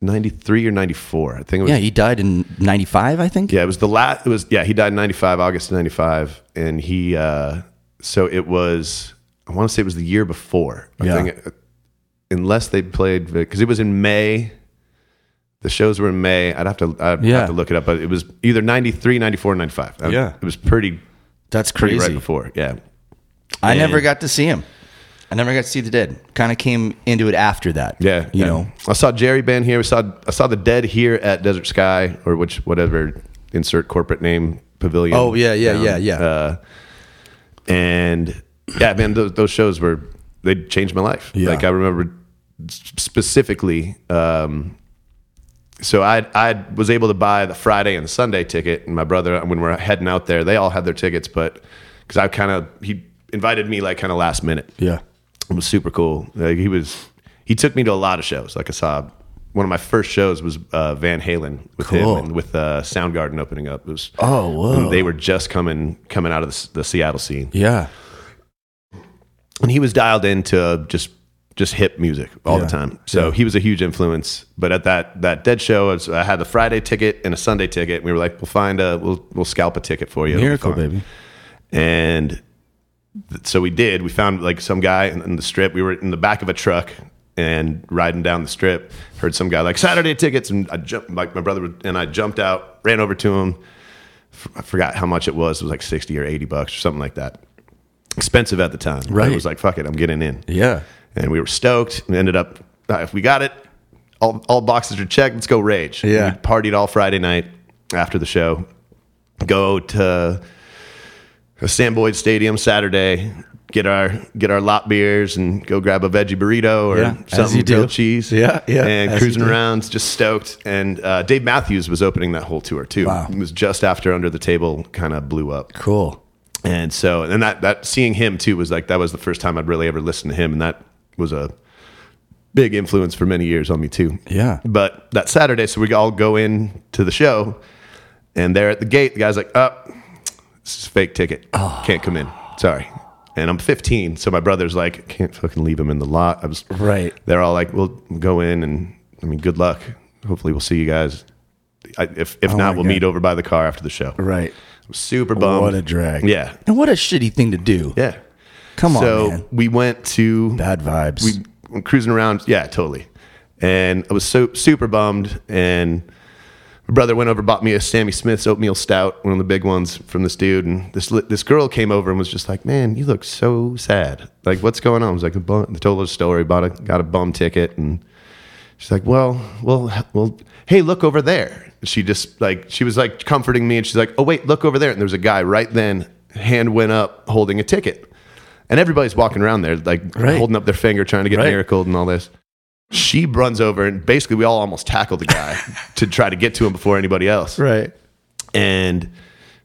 93 or 94. I think it was Yeah, he died in '95, I think. Yeah, it was the last. It was yeah. He died in '95, August '95, and he. uh So it was. I want to say it was the year before. I Yeah. think, unless they played because it was in May. The shows were in May. I'd have to. I'd Yeah. have to look it up, but it was either 93, 94, 95. Yeah. it was pretty That's pretty crazy. right before. Yeah, I never got to see him. I never got to see the dead. Kind of came into it after that. yeah. you yeah. know. I saw Jerry Band here. I saw I saw the Dead here at Desert Sky or which whatever insert corporate name pavilion. Oh, yeah, yeah, down. yeah, yeah. Uh, and yeah, man, those, those shows were they changed my life. Yeah. Like I remember specifically. Um, so I I was able to buy the Friday and Sunday ticket, and my brother when we're heading out there, they all had their tickets, but because I kind of he invited me like kind of last minute. Yeah. It was super cool. Like he was, he took me to a lot of shows. Like I saw one of my first shows was uh, Van Halen with Cool. him and with uh, Soundgarden opening up. It was Oh, whoa. They were just coming coming out of the, the Seattle scene, Yeah. and he was dialed into just just hip music all Yeah. the time. So he was a huge influence. But at that that Dead show, I, was, I had the Friday ticket and a Sunday ticket. And We were like, we'll find a we'll we'll scalp a ticket for you. Miracle, baby. And so we did. We found like some guy in, in the strip. We were in the back of a truck and riding down the strip. Heard some guy like Saturday tickets, and I jumped. Like my brother would- and I jumped out, ran over to him. I forgot how much it was. It was like sixty or eighty bucks or something like that. Expensive at the time. Right. It was like fuck it, I'm getting in. Yeah. And we were stoked. We ended up uh, if we got it, all all boxes are checked. Let's go rage. Yeah. We partied all Friday night after the show. Go to Sam Boyd Stadium Saturday. Get our get our lot beers and go grab a veggie burrito or Yeah, something grilled cheese. Yeah, yeah, And cruising around, just stoked. And uh, Dave Matthews was opening that whole tour too. Wow. It was just after Under the Table kind of blew up. Cool. And so, and that that seeing him too was like that was the first time I'd really ever listened to him, and that was a big influence for many years on me too. Yeah. But that Saturday, so we all go in to the show, and there at the gate, the guy's like, "Up, this is a fake ticket. Oh. Can't come in. Sorry." And I'm 15, so my brother's like, "Can't fucking leave him in the lot." I was Right. They're all like, "We'll go in, and I mean, good luck. Hopefully, we'll see you guys. I, if if Oh not, we'll God. meet over by the car after the show." Right. I was super bummed. What a drag. Yeah, And what a shitty thing to do. yeah. Come on, so man. we went to Bad vibes. we were cruising around. Yeah, totally. And I was so super bummed. And brother went over, bought me a Sammy Smith's oatmeal stout, one of the big ones from this dude. And this this girl came over and was just like, "Man, you look so sad. Like, what's going on?" I was like, "A bum." Told her story. Bought a got a bum ticket, and she's like, "Well, well, well. Hey, look over there." She just like she was like comforting me, and she's like, "Oh wait, look over there." And there was a guy right then. Hand went up, holding a ticket. And everybody's walking around there, like Right. holding up their finger, trying to get Right. miracled and all this. She runs over and basically we all almost tackle the guy to try to get to him before anybody else. right. And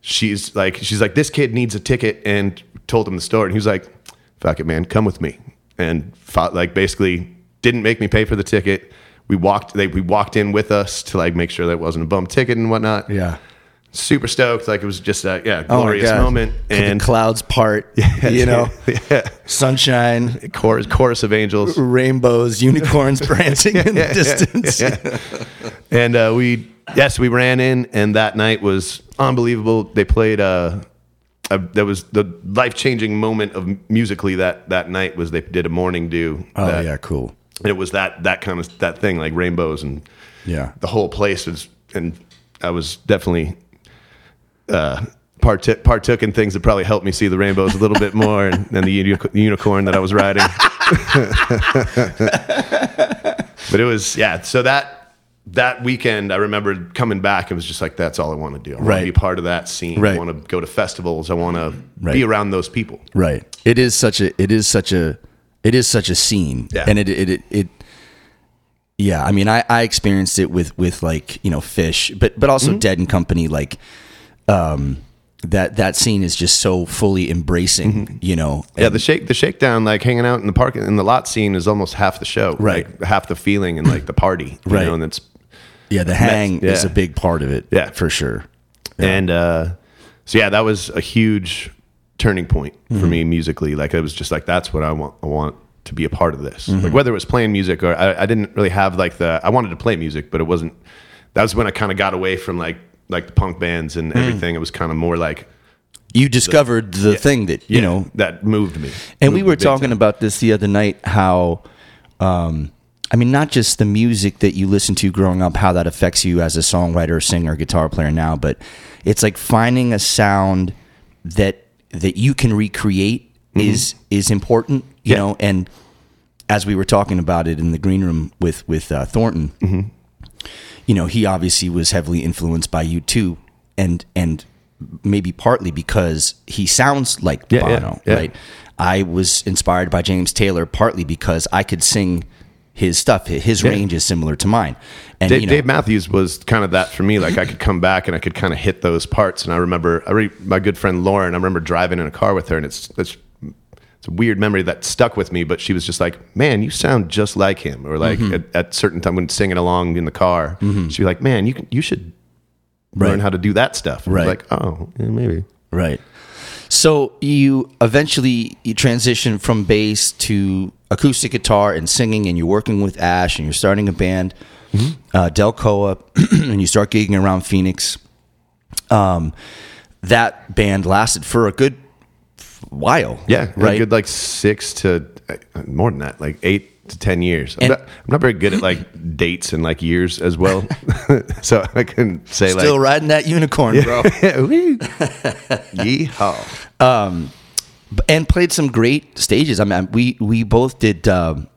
she's like, she's like, this kid needs a ticket, and told him the story. And he was like, "Fuck it, man, come with me." And fought, like basically didn't make me pay for the ticket. We walked, they we walked in with us to like make sure that it wasn't a bum ticket and whatnot. Yeah. Super stoked, like it was just a yeah Oh glorious God. moment. And the clouds part, you know, yeah, sunshine, chorus chorus of angels. rainbows, unicorns prancing in the distance. And uh, we, yes, we ran in, and that night was unbelievable. They played. Uh, a, that was the life changing moment of musically that that night was they did a morning dew. Oh that- yeah, cool. and it was that that kind of that thing like rainbows and Yeah. the whole place was. And I was definitely uh, partook partook in things that probably helped me see the rainbows a little bit more, and, and the uni- unicorn that I was riding. but it was yeah. So that that weekend, I remember coming back. It was just like that's all I want to do. I want Right. to be part of that scene. Right. I want to go to festivals. I want to Right. be around those people. Right. It is such a it is such a it is such a scene. Yeah. And it it it, it yeah, I mean I I experienced it with with like, you know, Phish, but but also Dead and Company like um that that scene is just so fully embracing, you know. Yeah, the shake the shakedown, like hanging out in the park in the lot scene, is almost half the show. Right. like, half the feeling and like the party. You Right. know, and it's Yeah, the hang is a big part of it. Yeah. For sure. and uh, so yeah, that was a huge turning point Mm-hmm. for me musically. Like it was just like that's what I want. I want to be a part of this. Mm-hmm. Like whether it was playing music or I, I didn't really have like the I wanted to play music, but it wasn't. That was when I kind of got away from like like the punk bands and Mm. everything. It was kind of more like You discovered the thing that, you yeah, know, that moved me. And we were talking time. about this the other night how um I mean not just the music that you listen to growing up how that affects you as a songwriter, singer, guitar player now, but it's like finding a sound that that you can recreate is is important, you Mm-hmm. Yeah. know, and as we were talking about it in the green room with with uh, Thornton, Mm-hmm. You know, he obviously was heavily influenced by you too, and and maybe partly because he sounds like Yeah, yeah, Bono, yeah. right? I was inspired by James Taylor partly because I could sing his stuff. His range is similar to mine, and Dave, you know, Dave Matthews was kind of that for me. Like I could come back and I could kind of hit those parts. And I remember, I re, my good friend Lauren. I remember driving in a car with her, and it's it's it's a weird memory that stuck with me. But she was just like, "Man, you sound just like him." Or like Mm-hmm. at, at certain time when singing along in the car, she'd be like, "Man, you can, you should learn how to do that stuff." And Right. like, "Oh, yeah, maybe." Right. So you eventually you transition from bass to acoustic guitar and singing, and you're working with Ash, and you're starting a band, uh, Delcoa, and you start gigging around Phoenix. Um, that band lasted for a good while. Yeah, right. good like six to uh, more than that, like eight to ten years. I'm, not, I'm not very good at like dates and like years as well, so I can say Still like Still riding that unicorn, bro. Woo. Yeehaw! and played some great stages. I mean, we we both did um,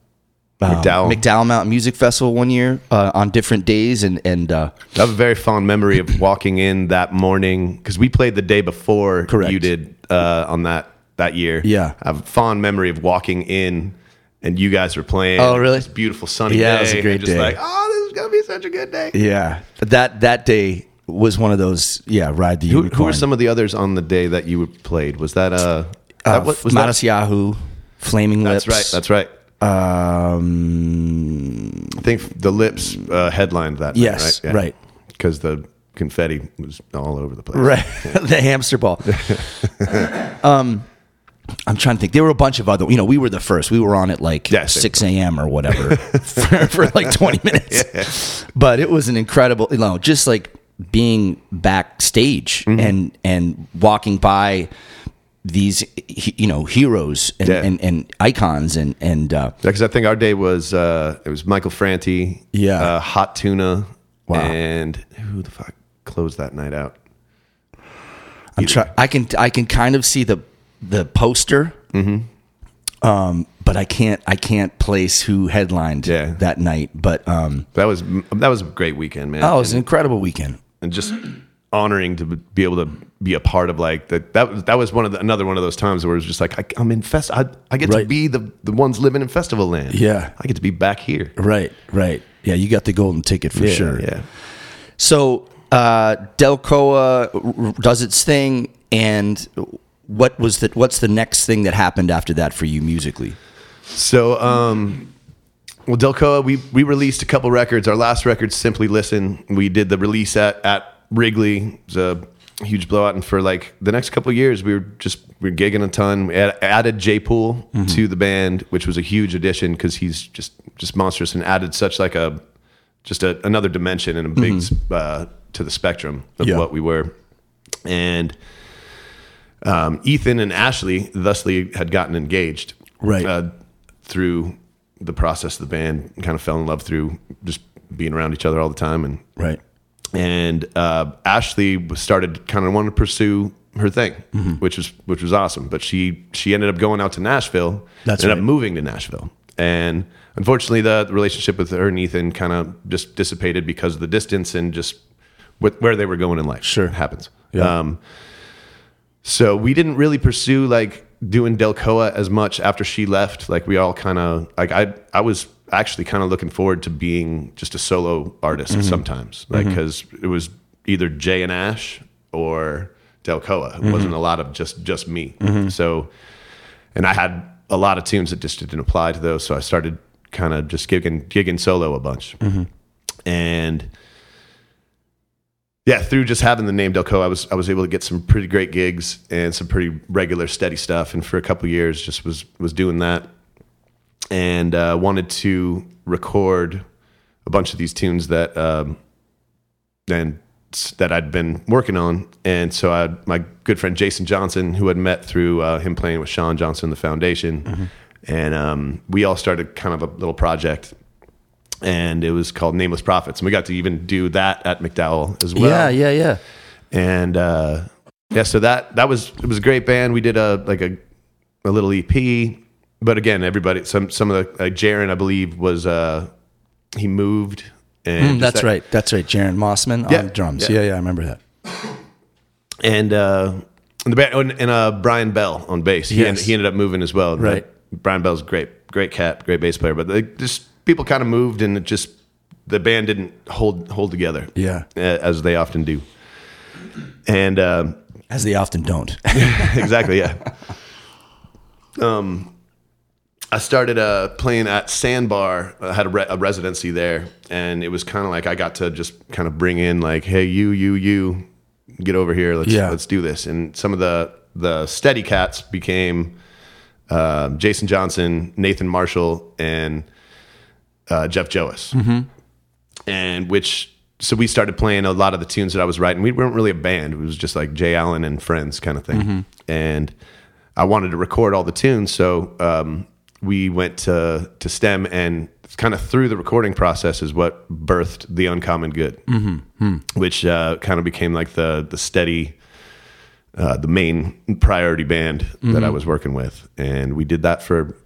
um, McDowell. McDowell Mountain Music Festival one year uh, on different days, and and uh, I have a very fond memory of walking in that morning because we played the day before Correct. you did uh, on that that year. Yeah. I have a fond memory of walking in and you guys were playing. Oh, really? This beautiful sunny Yeah, day. it was a great just day. like, oh, this is gonna be such a good day. yeah, that that day was one of those. Yeah, ride the Who, unicorn. who were some of the others on the day that you played? Was that uh, uh, that, was that? Matisyahu, Flaming Lips? That's right. That's right. Um, I think the lips uh, headlined that. night, Yes, right? right. Because the confetti was all over the place. right, the hamster ball. um, I'm trying to think. There were a bunch of other. You know, we were the first. We were on at like Yeah, 6 a.m. or whatever for, for like 20 minutes. But it was an incredible. You know, just like being backstage Mm-hmm. and and walking by these you know heroes and, Yeah. and, and icons and and uh, Because I think our day was uh, it was Michael Franti, Yeah. uh, Hot Tuna, Wow. and who the fuck closed that night out? I'm try- I can I can kind of see the the poster, Mm-hmm. um, but I can't I can't place who headlined Yeah. that night. But um, That was that was a great weekend, man. oh, it was an incredible weekend. and just honoring to be able to be a part of like that. That was that was one of the, another one of those times where it was just like I, I'm in fest. I, I get to Right. be the the ones living in festival land. Yeah. I get to be back here. Right, right. Yeah, you got the golden ticket for sure. Yeah. So uh, Delcoa r- r- does its thing, and what was the what's the next thing that happened after that for you musically? So, um, well, Delcoa, we we released a couple records. Our last record, Simply Listen, we did the release at at Wrigley. It was a huge blowout, and for like the next couple of years, we were just we were gigging a ton. We add, added Jay Poole to the band, which was a huge addition because he's just just monstrous and added such like a just a, another dimension and a big uh, to the spectrum of Yeah. what we were, and. Um, Ethan and Ashley thusly had gotten engaged Right. uh, through the process of the band kind of fell in love through just being around each other all the time and Right. and uh, Ashley started kind of wanting to pursue her thing Mm-hmm. which was which was awesome but she she ended up going out to Nashville That's ended right. up moving to Nashville and unfortunately the, the relationship with her and Ethan kind of just dissipated because of the distance and just with, where they were going in life Sure. it happens Yeah. um, so we didn't really pursue like doing Delcoa as much after she left. Like we all kind of like I I was actually kind of looking forward to being just a solo artist Mm-hmm. sometimes, like because it was either Jay and Ash or Delcoa. It Mm-hmm. wasn't a lot of just just me. So, and I had a lot of tunes that just didn't apply to those. So I started kind of just gigging gigging solo a bunch, Mm-hmm. and yeah, through just having the name Delco, I was I was able to get some pretty great gigs and some pretty regular steady stuff. And for a couple years, just was was doing that, and uh, wanted to record a bunch of these tunes that um, and that I'd been working on. And so I my good friend Jason Johnson, who had met through uh, him playing with Sean Johnson, the foundation, and um, we all started kind of a little project. And it was called Nameless Prophets, and we got to even do that at McDowell as well yeah, yeah, yeah. and uh, yeah, so that that was it was a great band. We did a like a a little EP, but again, everybody some some of the like Jaron, I believe, was uh, he moved. And Mm, that's that- right. That's right. Jaron Mossman Yeah, on drums. yeah. Yeah. yeah, I remember that. and uh, and the band and, and uh, Brian Bell on bass. He, Yes. ended, he ended up moving as well. Right. Brian Bell's great, great cat, great bass player. But they just people kind of moved, and it just the band didn't hold hold together. Yeah. uh, as they often do. And um, As they often don't. exactly. Yeah. Um, I started uh, playing at Sandbar. I had a, re- a residency there, and it was kind of like I got to just kind of bring in like, "Hey, you, you, you, get over here. Let's Yeah. let's do this." And some of the the steady cats became uh, Jason Johnson, Nathan Marshall, and uh, Jeff Joas. And which, so we started playing a lot of the tunes that I was writing. We weren't really a band, it was just like Jay Allen and friends kind of thing. And I wanted to record all the tunes. So um, we went to, to STEM and kind of through the recording process is what birthed The Uncommon Good, which uh, kind of became like the, the steady uh, the main priority band that I was working with, and we did that for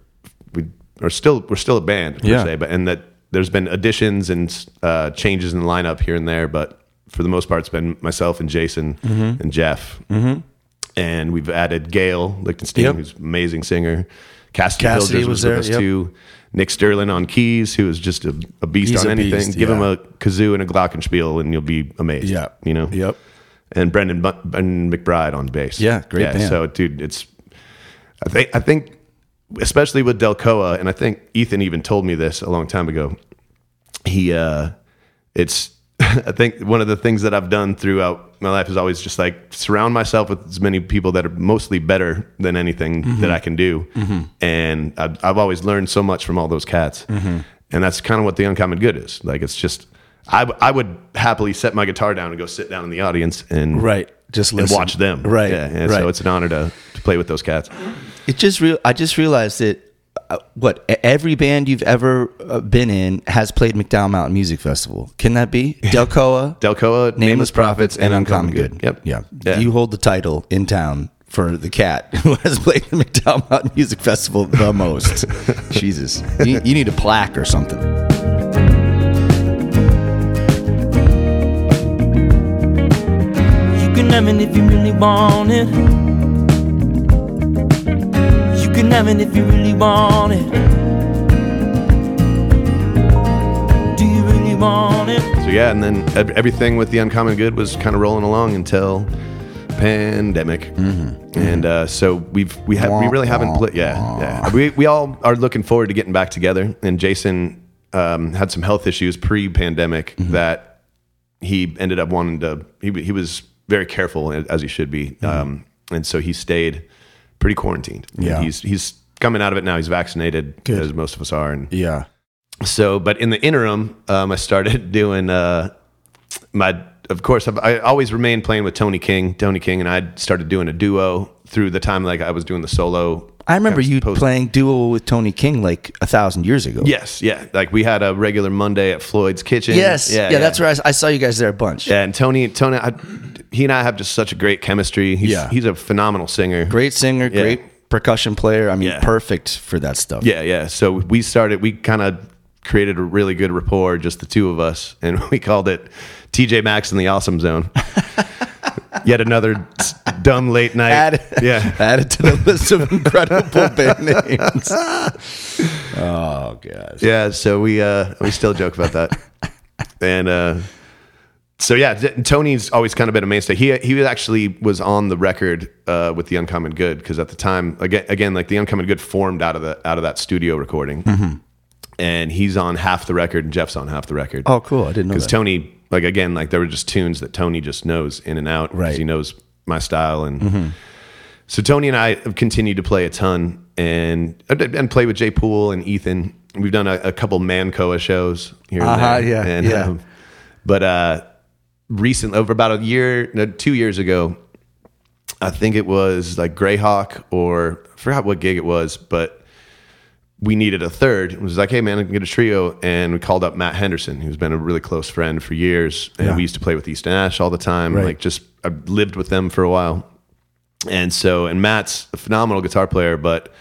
are still we're still a band per Yeah. se, but and that there's been additions and uh, changes in the lineup here and there, but for the most part, it's been myself and Jason and Jeff, mm-hmm. and we've added Gail Lichtenstein, Yep. who's an amazing singer. Cassidy, Cassidy was with there, us yep. too. Nick Sterling on keys, who is just a, a beast He's on a anything. beast, Give him a kazoo and a glockenspiel, and you'll be amazed. Yeah. you know. Yep. And Brendan, Brendan McBride on bass. Yeah, great band. So, dude, it's I think I think especially with Delcoa, and I think Ethan even told me this a long time ago. He, uh it's I think one of the things that I've done throughout my life is always just like surround myself with as many people that are mostly better than anything Mm-hmm. that I can do, and I've, I've always learned so much from all those cats, Mm-hmm. and that's kind of what the uncommon good is. Like it's just. I, I would happily set my guitar down and go sit down in the audience and Right. Just and watch them. Right. Yeah. And right. So it's an honor to, to play with those cats. It just real. I just realized that uh, what every band you've ever uh, been in has played McDowell Mountain Music Festival. Can that be Delcoa, Delcoa, Nameless Prophets, and Uncommon Good? Yep. Yeah. Yeah. You hold the title in town for the cat who has played the McDowell Mountain Music Festival the most. Jesus, you, you need a plaque or something. You can have it if you really want it. You can have it if you really want it. Do you really want it? So yeah, and then everything with the uncommon good was kind of rolling along until pandemic, Mm-hmm. and uh, so we've we have we really haven't played. Yeah, yeah. We we all are looking forward to getting back together. And Jason um, had some health issues pre-pandemic Mm-hmm. that he ended up wanting to. He he was very careful as he should be, um, and so he stayed pretty quarantined. Yeah. he's he's coming out of it now. He's vaccinated, Good. as most of us are, and Yeah. so but in the interim um, i started doing uh, my of course I've, i always remained playing with tony king tony king and i started doing a duo through the time like i was doing the solo I remember you post- playing duo with Tony King like a thousand years ago. yes yeah like we had a regular monday at floyd's kitchen Yes. Yeah, yeah that's where I, I saw you guys there a bunch. yeah and tony tony I, he and i have just such a great chemistry he's, Yeah. he's a phenomenal singer Great singer, Yeah. great percussion player. I mean, Yeah. perfect for that stuff. Yeah, yeah. So we started, we kind of created a really good rapport, just the two of us, and we called it TJ Maxx in the Awesome Zone. Yet another dumb late night. Add, yeah. added to the list of incredible band names. Oh gosh. Yeah, so we uh we still joke about that. And uh so yeah, Tony's always kind of been a mainstay. He he actually was on the record uh, with the Uncommon Good because at the time again again like the Uncommon Good formed out of the out of that studio recording, and he's on half the record and Jeff's on half the record. Oh, cool. I didn't know because. Tony like again like there were just tunes that Tony just knows in and out. Right. Mm-hmm. he knows my style and so Tony and I have continued to play a ton and and play with Jay Poole and Ethan. We've done a, a couple Mancoa shows here and Uh-huh, there. yeah, and, yeah. but uh, recently, over about a year, no, two years ago, I think it was like Greyhawk or I forgot what gig it was, but we needed a third. It was like, hey man, I can get a trio, and we called up Matt Henderson, who's been a really close friend for years, and Yeah. we used to play with Easton Ash all the time. Right. Like, just I lived with them for a while, and so and Matt's a phenomenal guitar player, but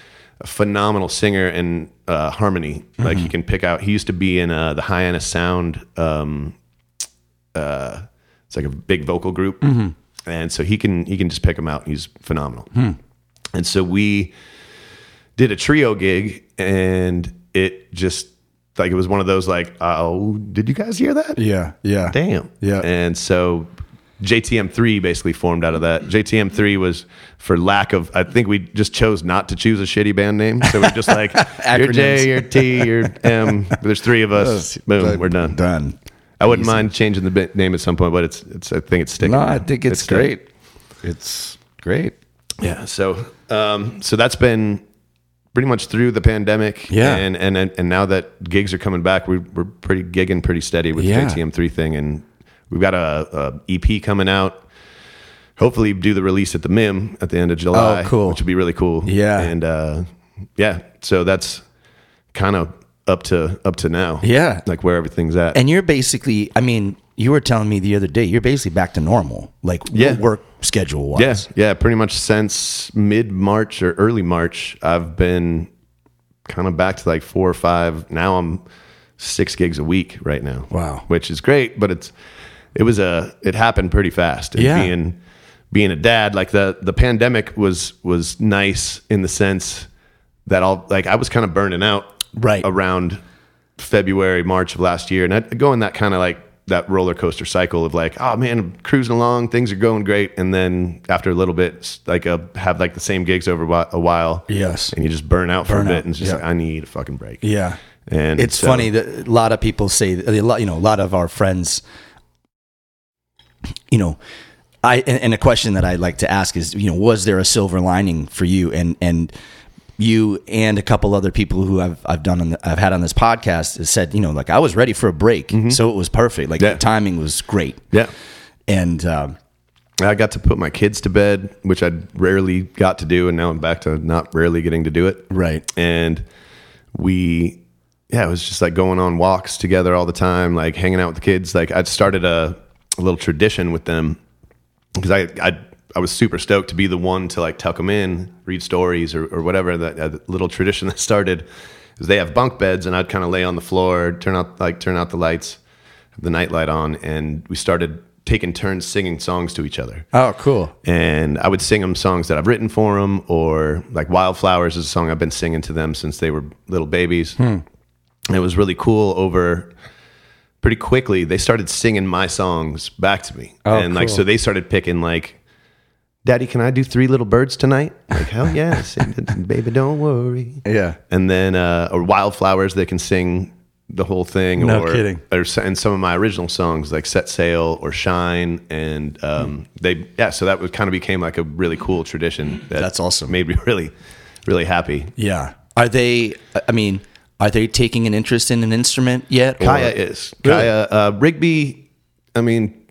a phenomenal singer and uh, harmony. Like Mm-hmm. he can pick out. He used to be in uh, the Hyannis Sound. Um, uh, it's like a big vocal group, Mm-hmm. and so he can he can just pick them out. He's phenomenal. Hmm. And so we did a trio gig, and it just like it was one of those like, oh, did you guys hear that? Yeah. Yeah. Damn. Yeah. And so JTM3 basically formed out of that. JTM3 was for lack of, I think we just chose not to choose a shitty band name. So we're just like, you're J, you're T, you're M. There's three of us. Boom, But we're done. Done. I wouldn't mind changing the name at some point, but it's, it's I think it's sticking. No. I think it's, sticking. great. It's great. Yeah. So, um, so that's been pretty much through the pandemic. Yeah. and and and, now that gigs are coming back, we, we're pretty gigging pretty steady with Yeah. the JTM three thing, and we've got a, a EP coming out. Hopefully, do the release at the MIM at the end of July. Oh, cool. which would be really cool. Yeah. and uh, yeah, so that's kind of up to up to now. Yeah. like where everything's at. And you're basically, I mean, you were telling me the other day, you're basically back to normal, like Yeah. work schedule wise. Yeah, yeah, pretty much since mid March or early March, I've been kind of back to like four or five. Now I'm six gigs a week right now. Wow. which is great, but it's it was a it happened pretty fast. And Yeah. being being a dad, like the the pandemic was was nice in the sense that all like I was kind of burning out Right. around February March of last year, and I'd go in that kind of like that roller coaster cycle of like, oh man, I'm cruising along, things are going great, and then after a little bit, like uh have like the same gigs over a while, Yes. and you just burn out for Burn a bit, out, and it's just yeah. like I need a fucking break. Yeah. and It's so- funny that a lot of people say a lot, you know, a lot of our friends, you know, I and, and a question that I like to ask is, you know, was there a silver lining for you and and you and a couple other people who I've I've done on the, I've had on this podcast has said, you know, like I was ready for a break, so it was perfect. Like Mm-hmm. Yeah. the timing was great, Yeah, and um, I got to put my kids to bed, which I rarely got to do, and now I'm back to not rarely getting to do it. right, and we yeah it was just like going on walks together all the time like hanging out with the kids like i'd started a, a little tradition with them because I, I i was super stoked to be the one to like tuck them in read stories or, or whatever that uh, little tradition that started is they have bunk beds and i'd kind of lay on the floor turn out like turn out the lights the night light on and we started taking turns singing songs to each other oh, cool, and I would sing them songs that I've written for them, or like "Wildflowers" is a song I've been singing to them since they were little babies. And it was really cool. Over pretty quickly, they started singing my songs back to me, Oh, and like so they started picking like. Daddy, can I do Three Little Birds tonight? Like, hell yes. baby, don't worry. yeah, And then, uh, or Wildflowers, they can sing the whole thing. No or, kidding. Or, and some of my original songs like Set Sail or Shine. And um, they, yeah, so that kind of became like a really cool tradition. That That's awesome. Made me really, really happy. yeah. Are they? I mean, are they taking an interest in an instrument yet? or- Kaya is. Really? Kaya, uh, Rigby, I mean,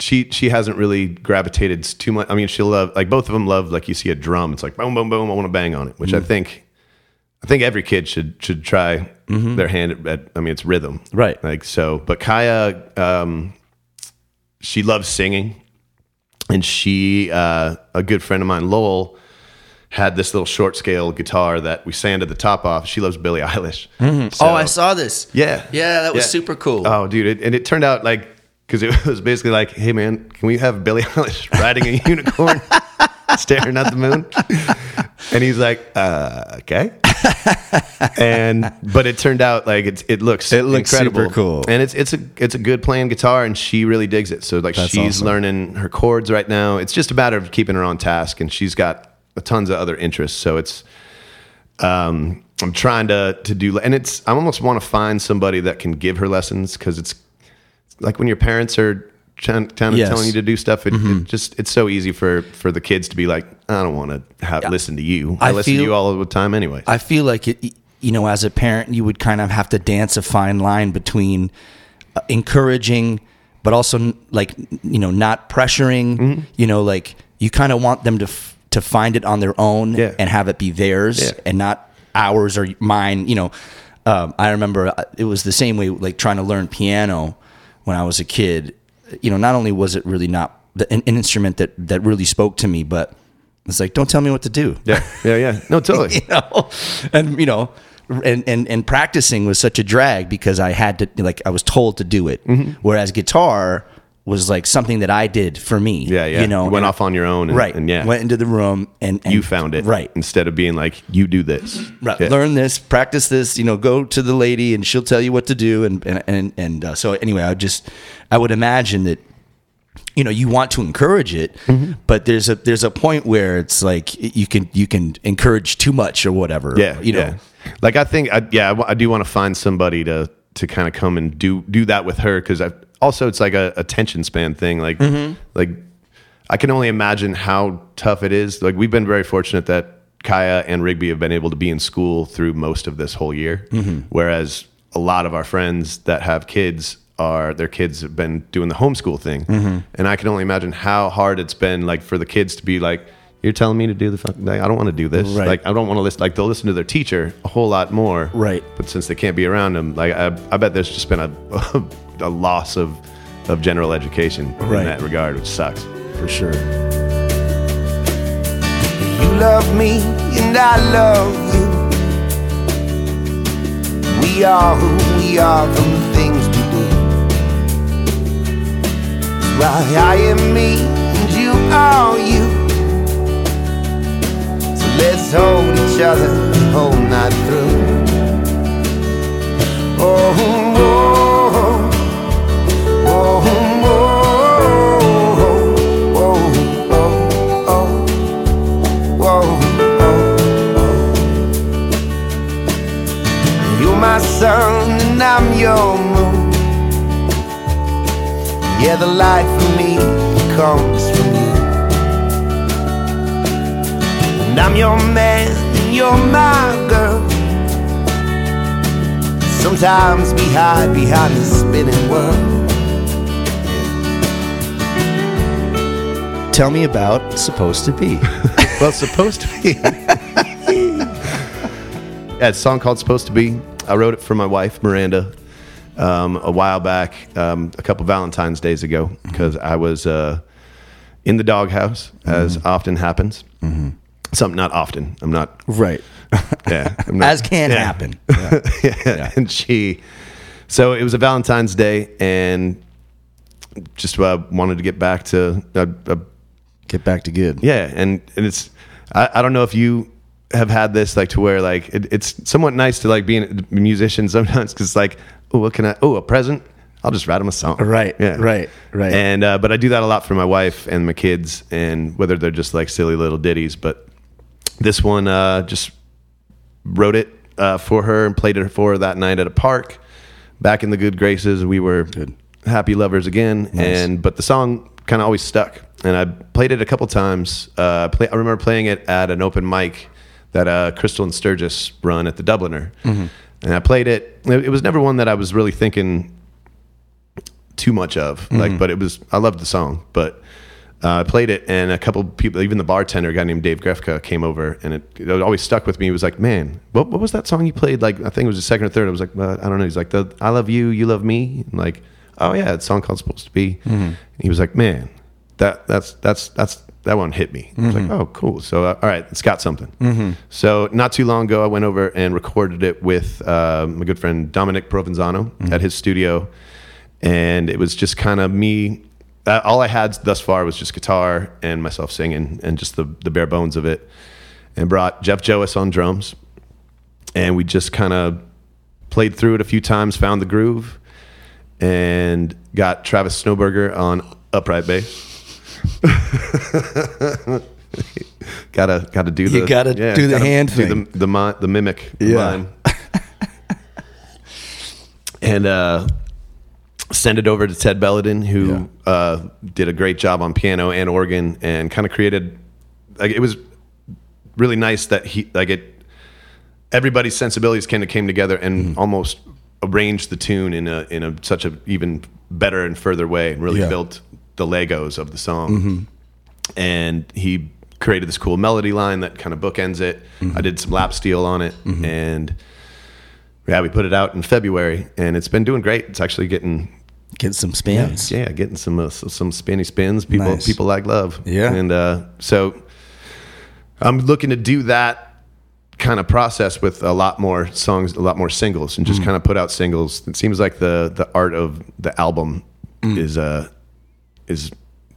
she she hasn't really gravitated too much. I mean, she'll love like both of them love like you see a drum. It's like boom, boom, boom. I want to bang on it, which Mm. I think I think every kid should should try their hand at, at. I mean, it's rhythm, Mm-hmm. Right. Like so, but Kaya, um, she loves singing, and she uh, a good friend of mine, Lowell. Had this little short scale guitar that we sanded the top off. She loves Billie Eilish. So- oh, I saw this. yeah. Yeah, that was Yeah. super cool. Oh, dude. It, and it turned out like, because it was basically like, hey, man, can we have Billie Eilish riding a unicorn staring at the moon? And he's like, uh, okay. and but it turned out like it's it looks It looks incredible. super cool. and it's it's a it's a good playing guitar and she really digs it so like That's she's awesome. learning her chords right now it's just a matter of keeping her on task and she's got tons of other interests so it's um, I'm trying to to do, and it's I almost want to find somebody that can give her lessons because it's like when your parents are trying, kind of Yes. Mm-hmm. telling you to do stuff. It, it just it's so easy for for the kids to be like, I don't want to have, listen to you. I, I listen to you all the time anyway. I feel like it, you know, as a parent, you would kind of have to dance a fine line between uh, encouraging, but also like you know, not pressuring. Mm-hmm. You know, like you kind of want them to f- to find it on their own Yeah. and have it be theirs Yeah. and not ours or mine. You know, um, I remember uh, it was the same way, like trying to learn piano when I was a kid. You know, not only was it really not the, an, an instrument that that really spoke to me, but it's like, don't tell me what to do yeah, yeah, yeah. No, totally. you know and you know and, and and practicing was such a drag because i had to like i was told to do it Mm-hmm. whereas guitar was like something that i did for me Yeah, yeah. you know You went and- off on your own and- right and yeah. went into the room and, and you found it right instead of being like you do this. Right. Yeah. Learn this, practice this. You know, go to the lady and she'll tell you what to do. And and and, and uh, so anyway, I just I would imagine that you know you want to encourage it, Mm-hmm. but there's a there's a point where it's like you can you can encourage too much or whatever. Yeah, you know. yeah. Like I think, I, yeah, I I do want to find somebody to to kind of come and do do that with her because I also it's like a attention span thing. Like Mm-hmm. like I can only imagine how tough it is. Like we've been very fortunate that Kaya and Rigby have been able to be in school through most of this whole year, whereas a lot of our friends that have kids are their kids have been doing the homeschool thing, and I can only imagine how hard it's been like for the kids to be like. You're telling me to do the fuck? Like, I don't want to do this. Right. Like, I don't want to listen. Like, they'll listen to their teacher a whole lot more. Right. But since they can't be around them, like, I, I bet there's just been a, a loss of of general education Right. in that regard, which sucks. for sure. You love me and I love you. We are who we are from the things we do. That's why I am me and you are you. Let's hold each other the whole night through. Oh, oh, oh, oh, oh, oh, oh. Oh, oh. You're my sun and I'm your moon. Yeah, the light for me comes And I'm your man and you're my girl. Sometimes we hide behind the spinning world. Tell me about supposed to be. Well, supposed to be. yeah, it's a song called "Supposed to Be." I wrote it for my wife Miranda um, a while back, um, a couple Valentine's days ago, because I was uh, in the doghouse, as often happens. Something not often. I'm not. right. Yeah, I'm not, As can yeah. happen. yeah. And she, so it was a Valentine's Day, and just uh, wanted to get back to uh, uh, Get back to good. yeah, and and it's I, I don't know if you have had this like to where like it, it's somewhat nice to like being a musician sometimes because like oh what can I oh a present I'll just write them a song Right, yeah right, right. and uh, but I do that a lot for my wife and my kids and whether they're just like silly little ditties but this one uh, just wrote it uh, for her and played it for her that night at a park. Back in the good graces we were happy lovers again. And but the song kind of always stuck. And I played it a couple times. Uh, play, I remember playing it at an open mic that uh, Crystal and Sturgis run at the Dubliner. And I played it. It, it was never one that I was really thinking too much of. Like, but it was I loved the song, but uh, I played it, and a couple people, even the bartender, a guy named Dave Grefka, came over, and it, it always stuck with me. He was like, "Man, what, what was that song you played?" Like, I think it was the second or third. I was like, uh, "I don't know." He's like, the, "I love you, you love me." And like, oh yeah, it's a song called "Supposed to Be." And he was like, "Man, that that's that's that's." That one hit me. I was like, "Oh, cool!" So, uh, all right, it's got something. So, not too long ago, I went over and recorded it with uh, my good friend Dominic Provenzano at his studio, and it was just kind of me uh, all i had thus far was just guitar and myself singing and just the, the bare bones of it and brought jeff joas on drums and we just kind of played through it a few times found the groove and got travis snowberger on upright bass gotta gotta do the You gotta do the hand do thing. the the, the mimic Yeah. mime. and uh send it over to Ted Belladin, who uh, did a great job on piano and organ, and kind of created. Like it was really nice that he like it. Everybody's sensibilities kind of came together and mm-hmm. almost arranged the tune in a in a such a even better and further way, and really Yeah. built the Legos of the song. Mm-hmm. And he created this cool melody line that kind of bookends it. Mm-hmm. I did some lap steel on it, and yeah, we put it out in February, and it's been doing great. It's actually getting Get some spins. yeah, getting some uh, some spinny spins. People Nice. people like love. Yeah. and uh, so I'm looking to do that kind of process with a lot more songs, a lot more singles, and Mm. just kind of put out singles. It seems like the the art of the album Mm. is uh is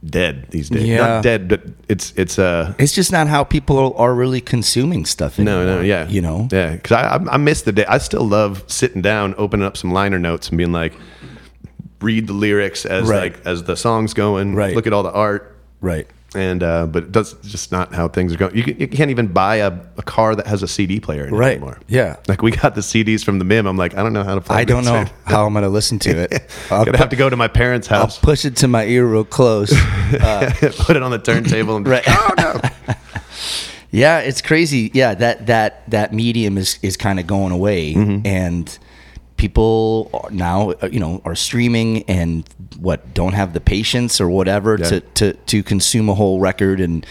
dead these days. Yeah. Not dead, but it's it's uh It's just not how people are really consuming stuff anymore. no, no, yeah, You know? yeah. Because I I miss the day. I still love sitting down, opening up some liner notes, and being like, read the lyrics as Right. like as the song's going. Right. Look at all the art, Right. and uh, but it does just not how things are going. You, can, you can't even buy a, a car that has a CD player in it Right. anymore. Yeah. Like we got the CDs from the MIM. I'm like, I don't know how to. Play I don't know how I'm going to listen to it. I'm Gonna have to go to my parents' house. I'll push it to my ear real close. put it on the turntable, and Right. oh no. Yeah, it's crazy. Yeah, that that that medium is is kind of going away, Mm-hmm. and people are now uh, you know are streaming and what don't have the patience or whatever Yeah. to to to consume a whole record and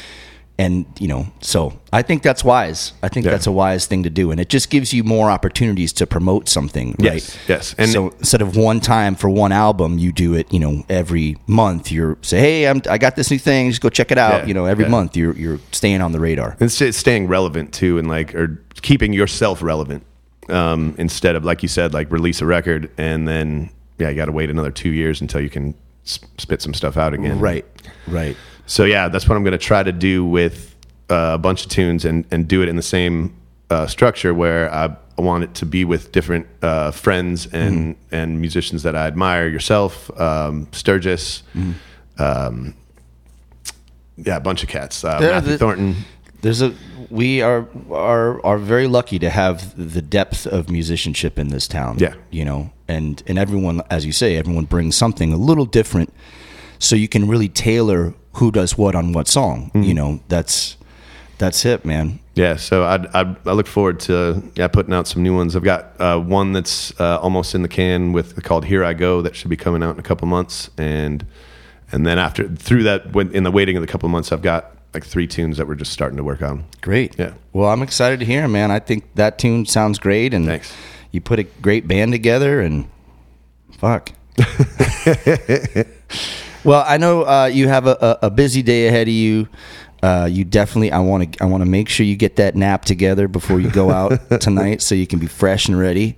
and you know so I think that's wise. I think Yeah. that's a wise thing to do, and it just gives you more opportunities to promote something. Yes, right? yes. And- so instead of one time for one album, you do it. You know, every month. You're say, hey, I'm I got this new thing. Just go check it out. Yeah, you know, every yeah. month you're you're staying on the radar. and it's staying relevant too, and like or keeping yourself relevant um, instead of like you said, like release a record and then yeah, you got to wait another two years until you can spit some stuff out again. Right, right. So yeah, that's what I'm going to try to do with uh, a bunch of tunes and and do it in the same uh, structure where I want it to be with different uh, friends and and musicians that I admire. Yourself, um, Sturgis. Um, yeah, a bunch of cats. Uh, Matthew the- Thornton. There's a we are are are very lucky to have the depth of musicianship in this town. Yeah. you know, and and everyone, as you say, everyone brings something a little different, so you can really tailor who does what on what song. Mm-hmm. You know, that's that's it, man. Yeah, so I, I I look forward to yeah putting out some new ones. I've got uh, one that's uh, almost in the can with called "Here I Go" that should be coming out in a couple months, and and then after through that in the waiting of the couple months, I've got like three tunes that we're just starting to work on. Great. Yeah. Well, I'm excited to hear, man. I think that tune sounds great, and Thanks. you put a great band together, and fuck. well, I know uh, you have a, a, busy day ahead of you. Uh, you definitely. I want to. I want to make sure you get that nap together before you go out tonight, so you can be fresh and ready.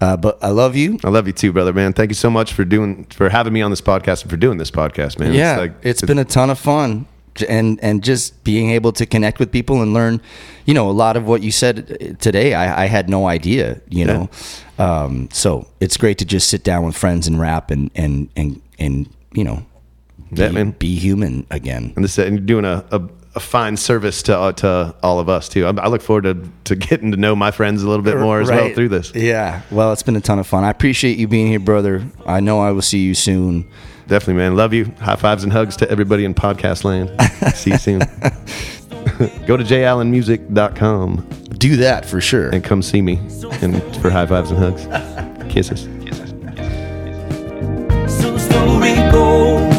Uh, but I love you. I love you too, brother, man. Thank you so much for doing for having me on this podcast and for doing this podcast, man. yeah, like, it's been a ton of fun, and and just being able to connect with people and learn, you know, a lot of what you said today. I, I had no idea, you know, um, so it's great to just sit down with friends and rap and and and and you know, be, Yeah, man. be human again. and this and you're doing a, a, a fine service to uh, to all of us too. I, I look forward to to getting to know my friends a little bit more as well through this. Yeah, well, it's been a ton of fun. I appreciate you being here, brother. I know I will see you soon definitely, man. Love you. High fives and hugs to everybody in podcast land. See you soon. Go to jallenmusic.com. Do that for sure. And come see me and for high fives and hugs. Kisses. Kisses. Kisses. Kisses. So story goes.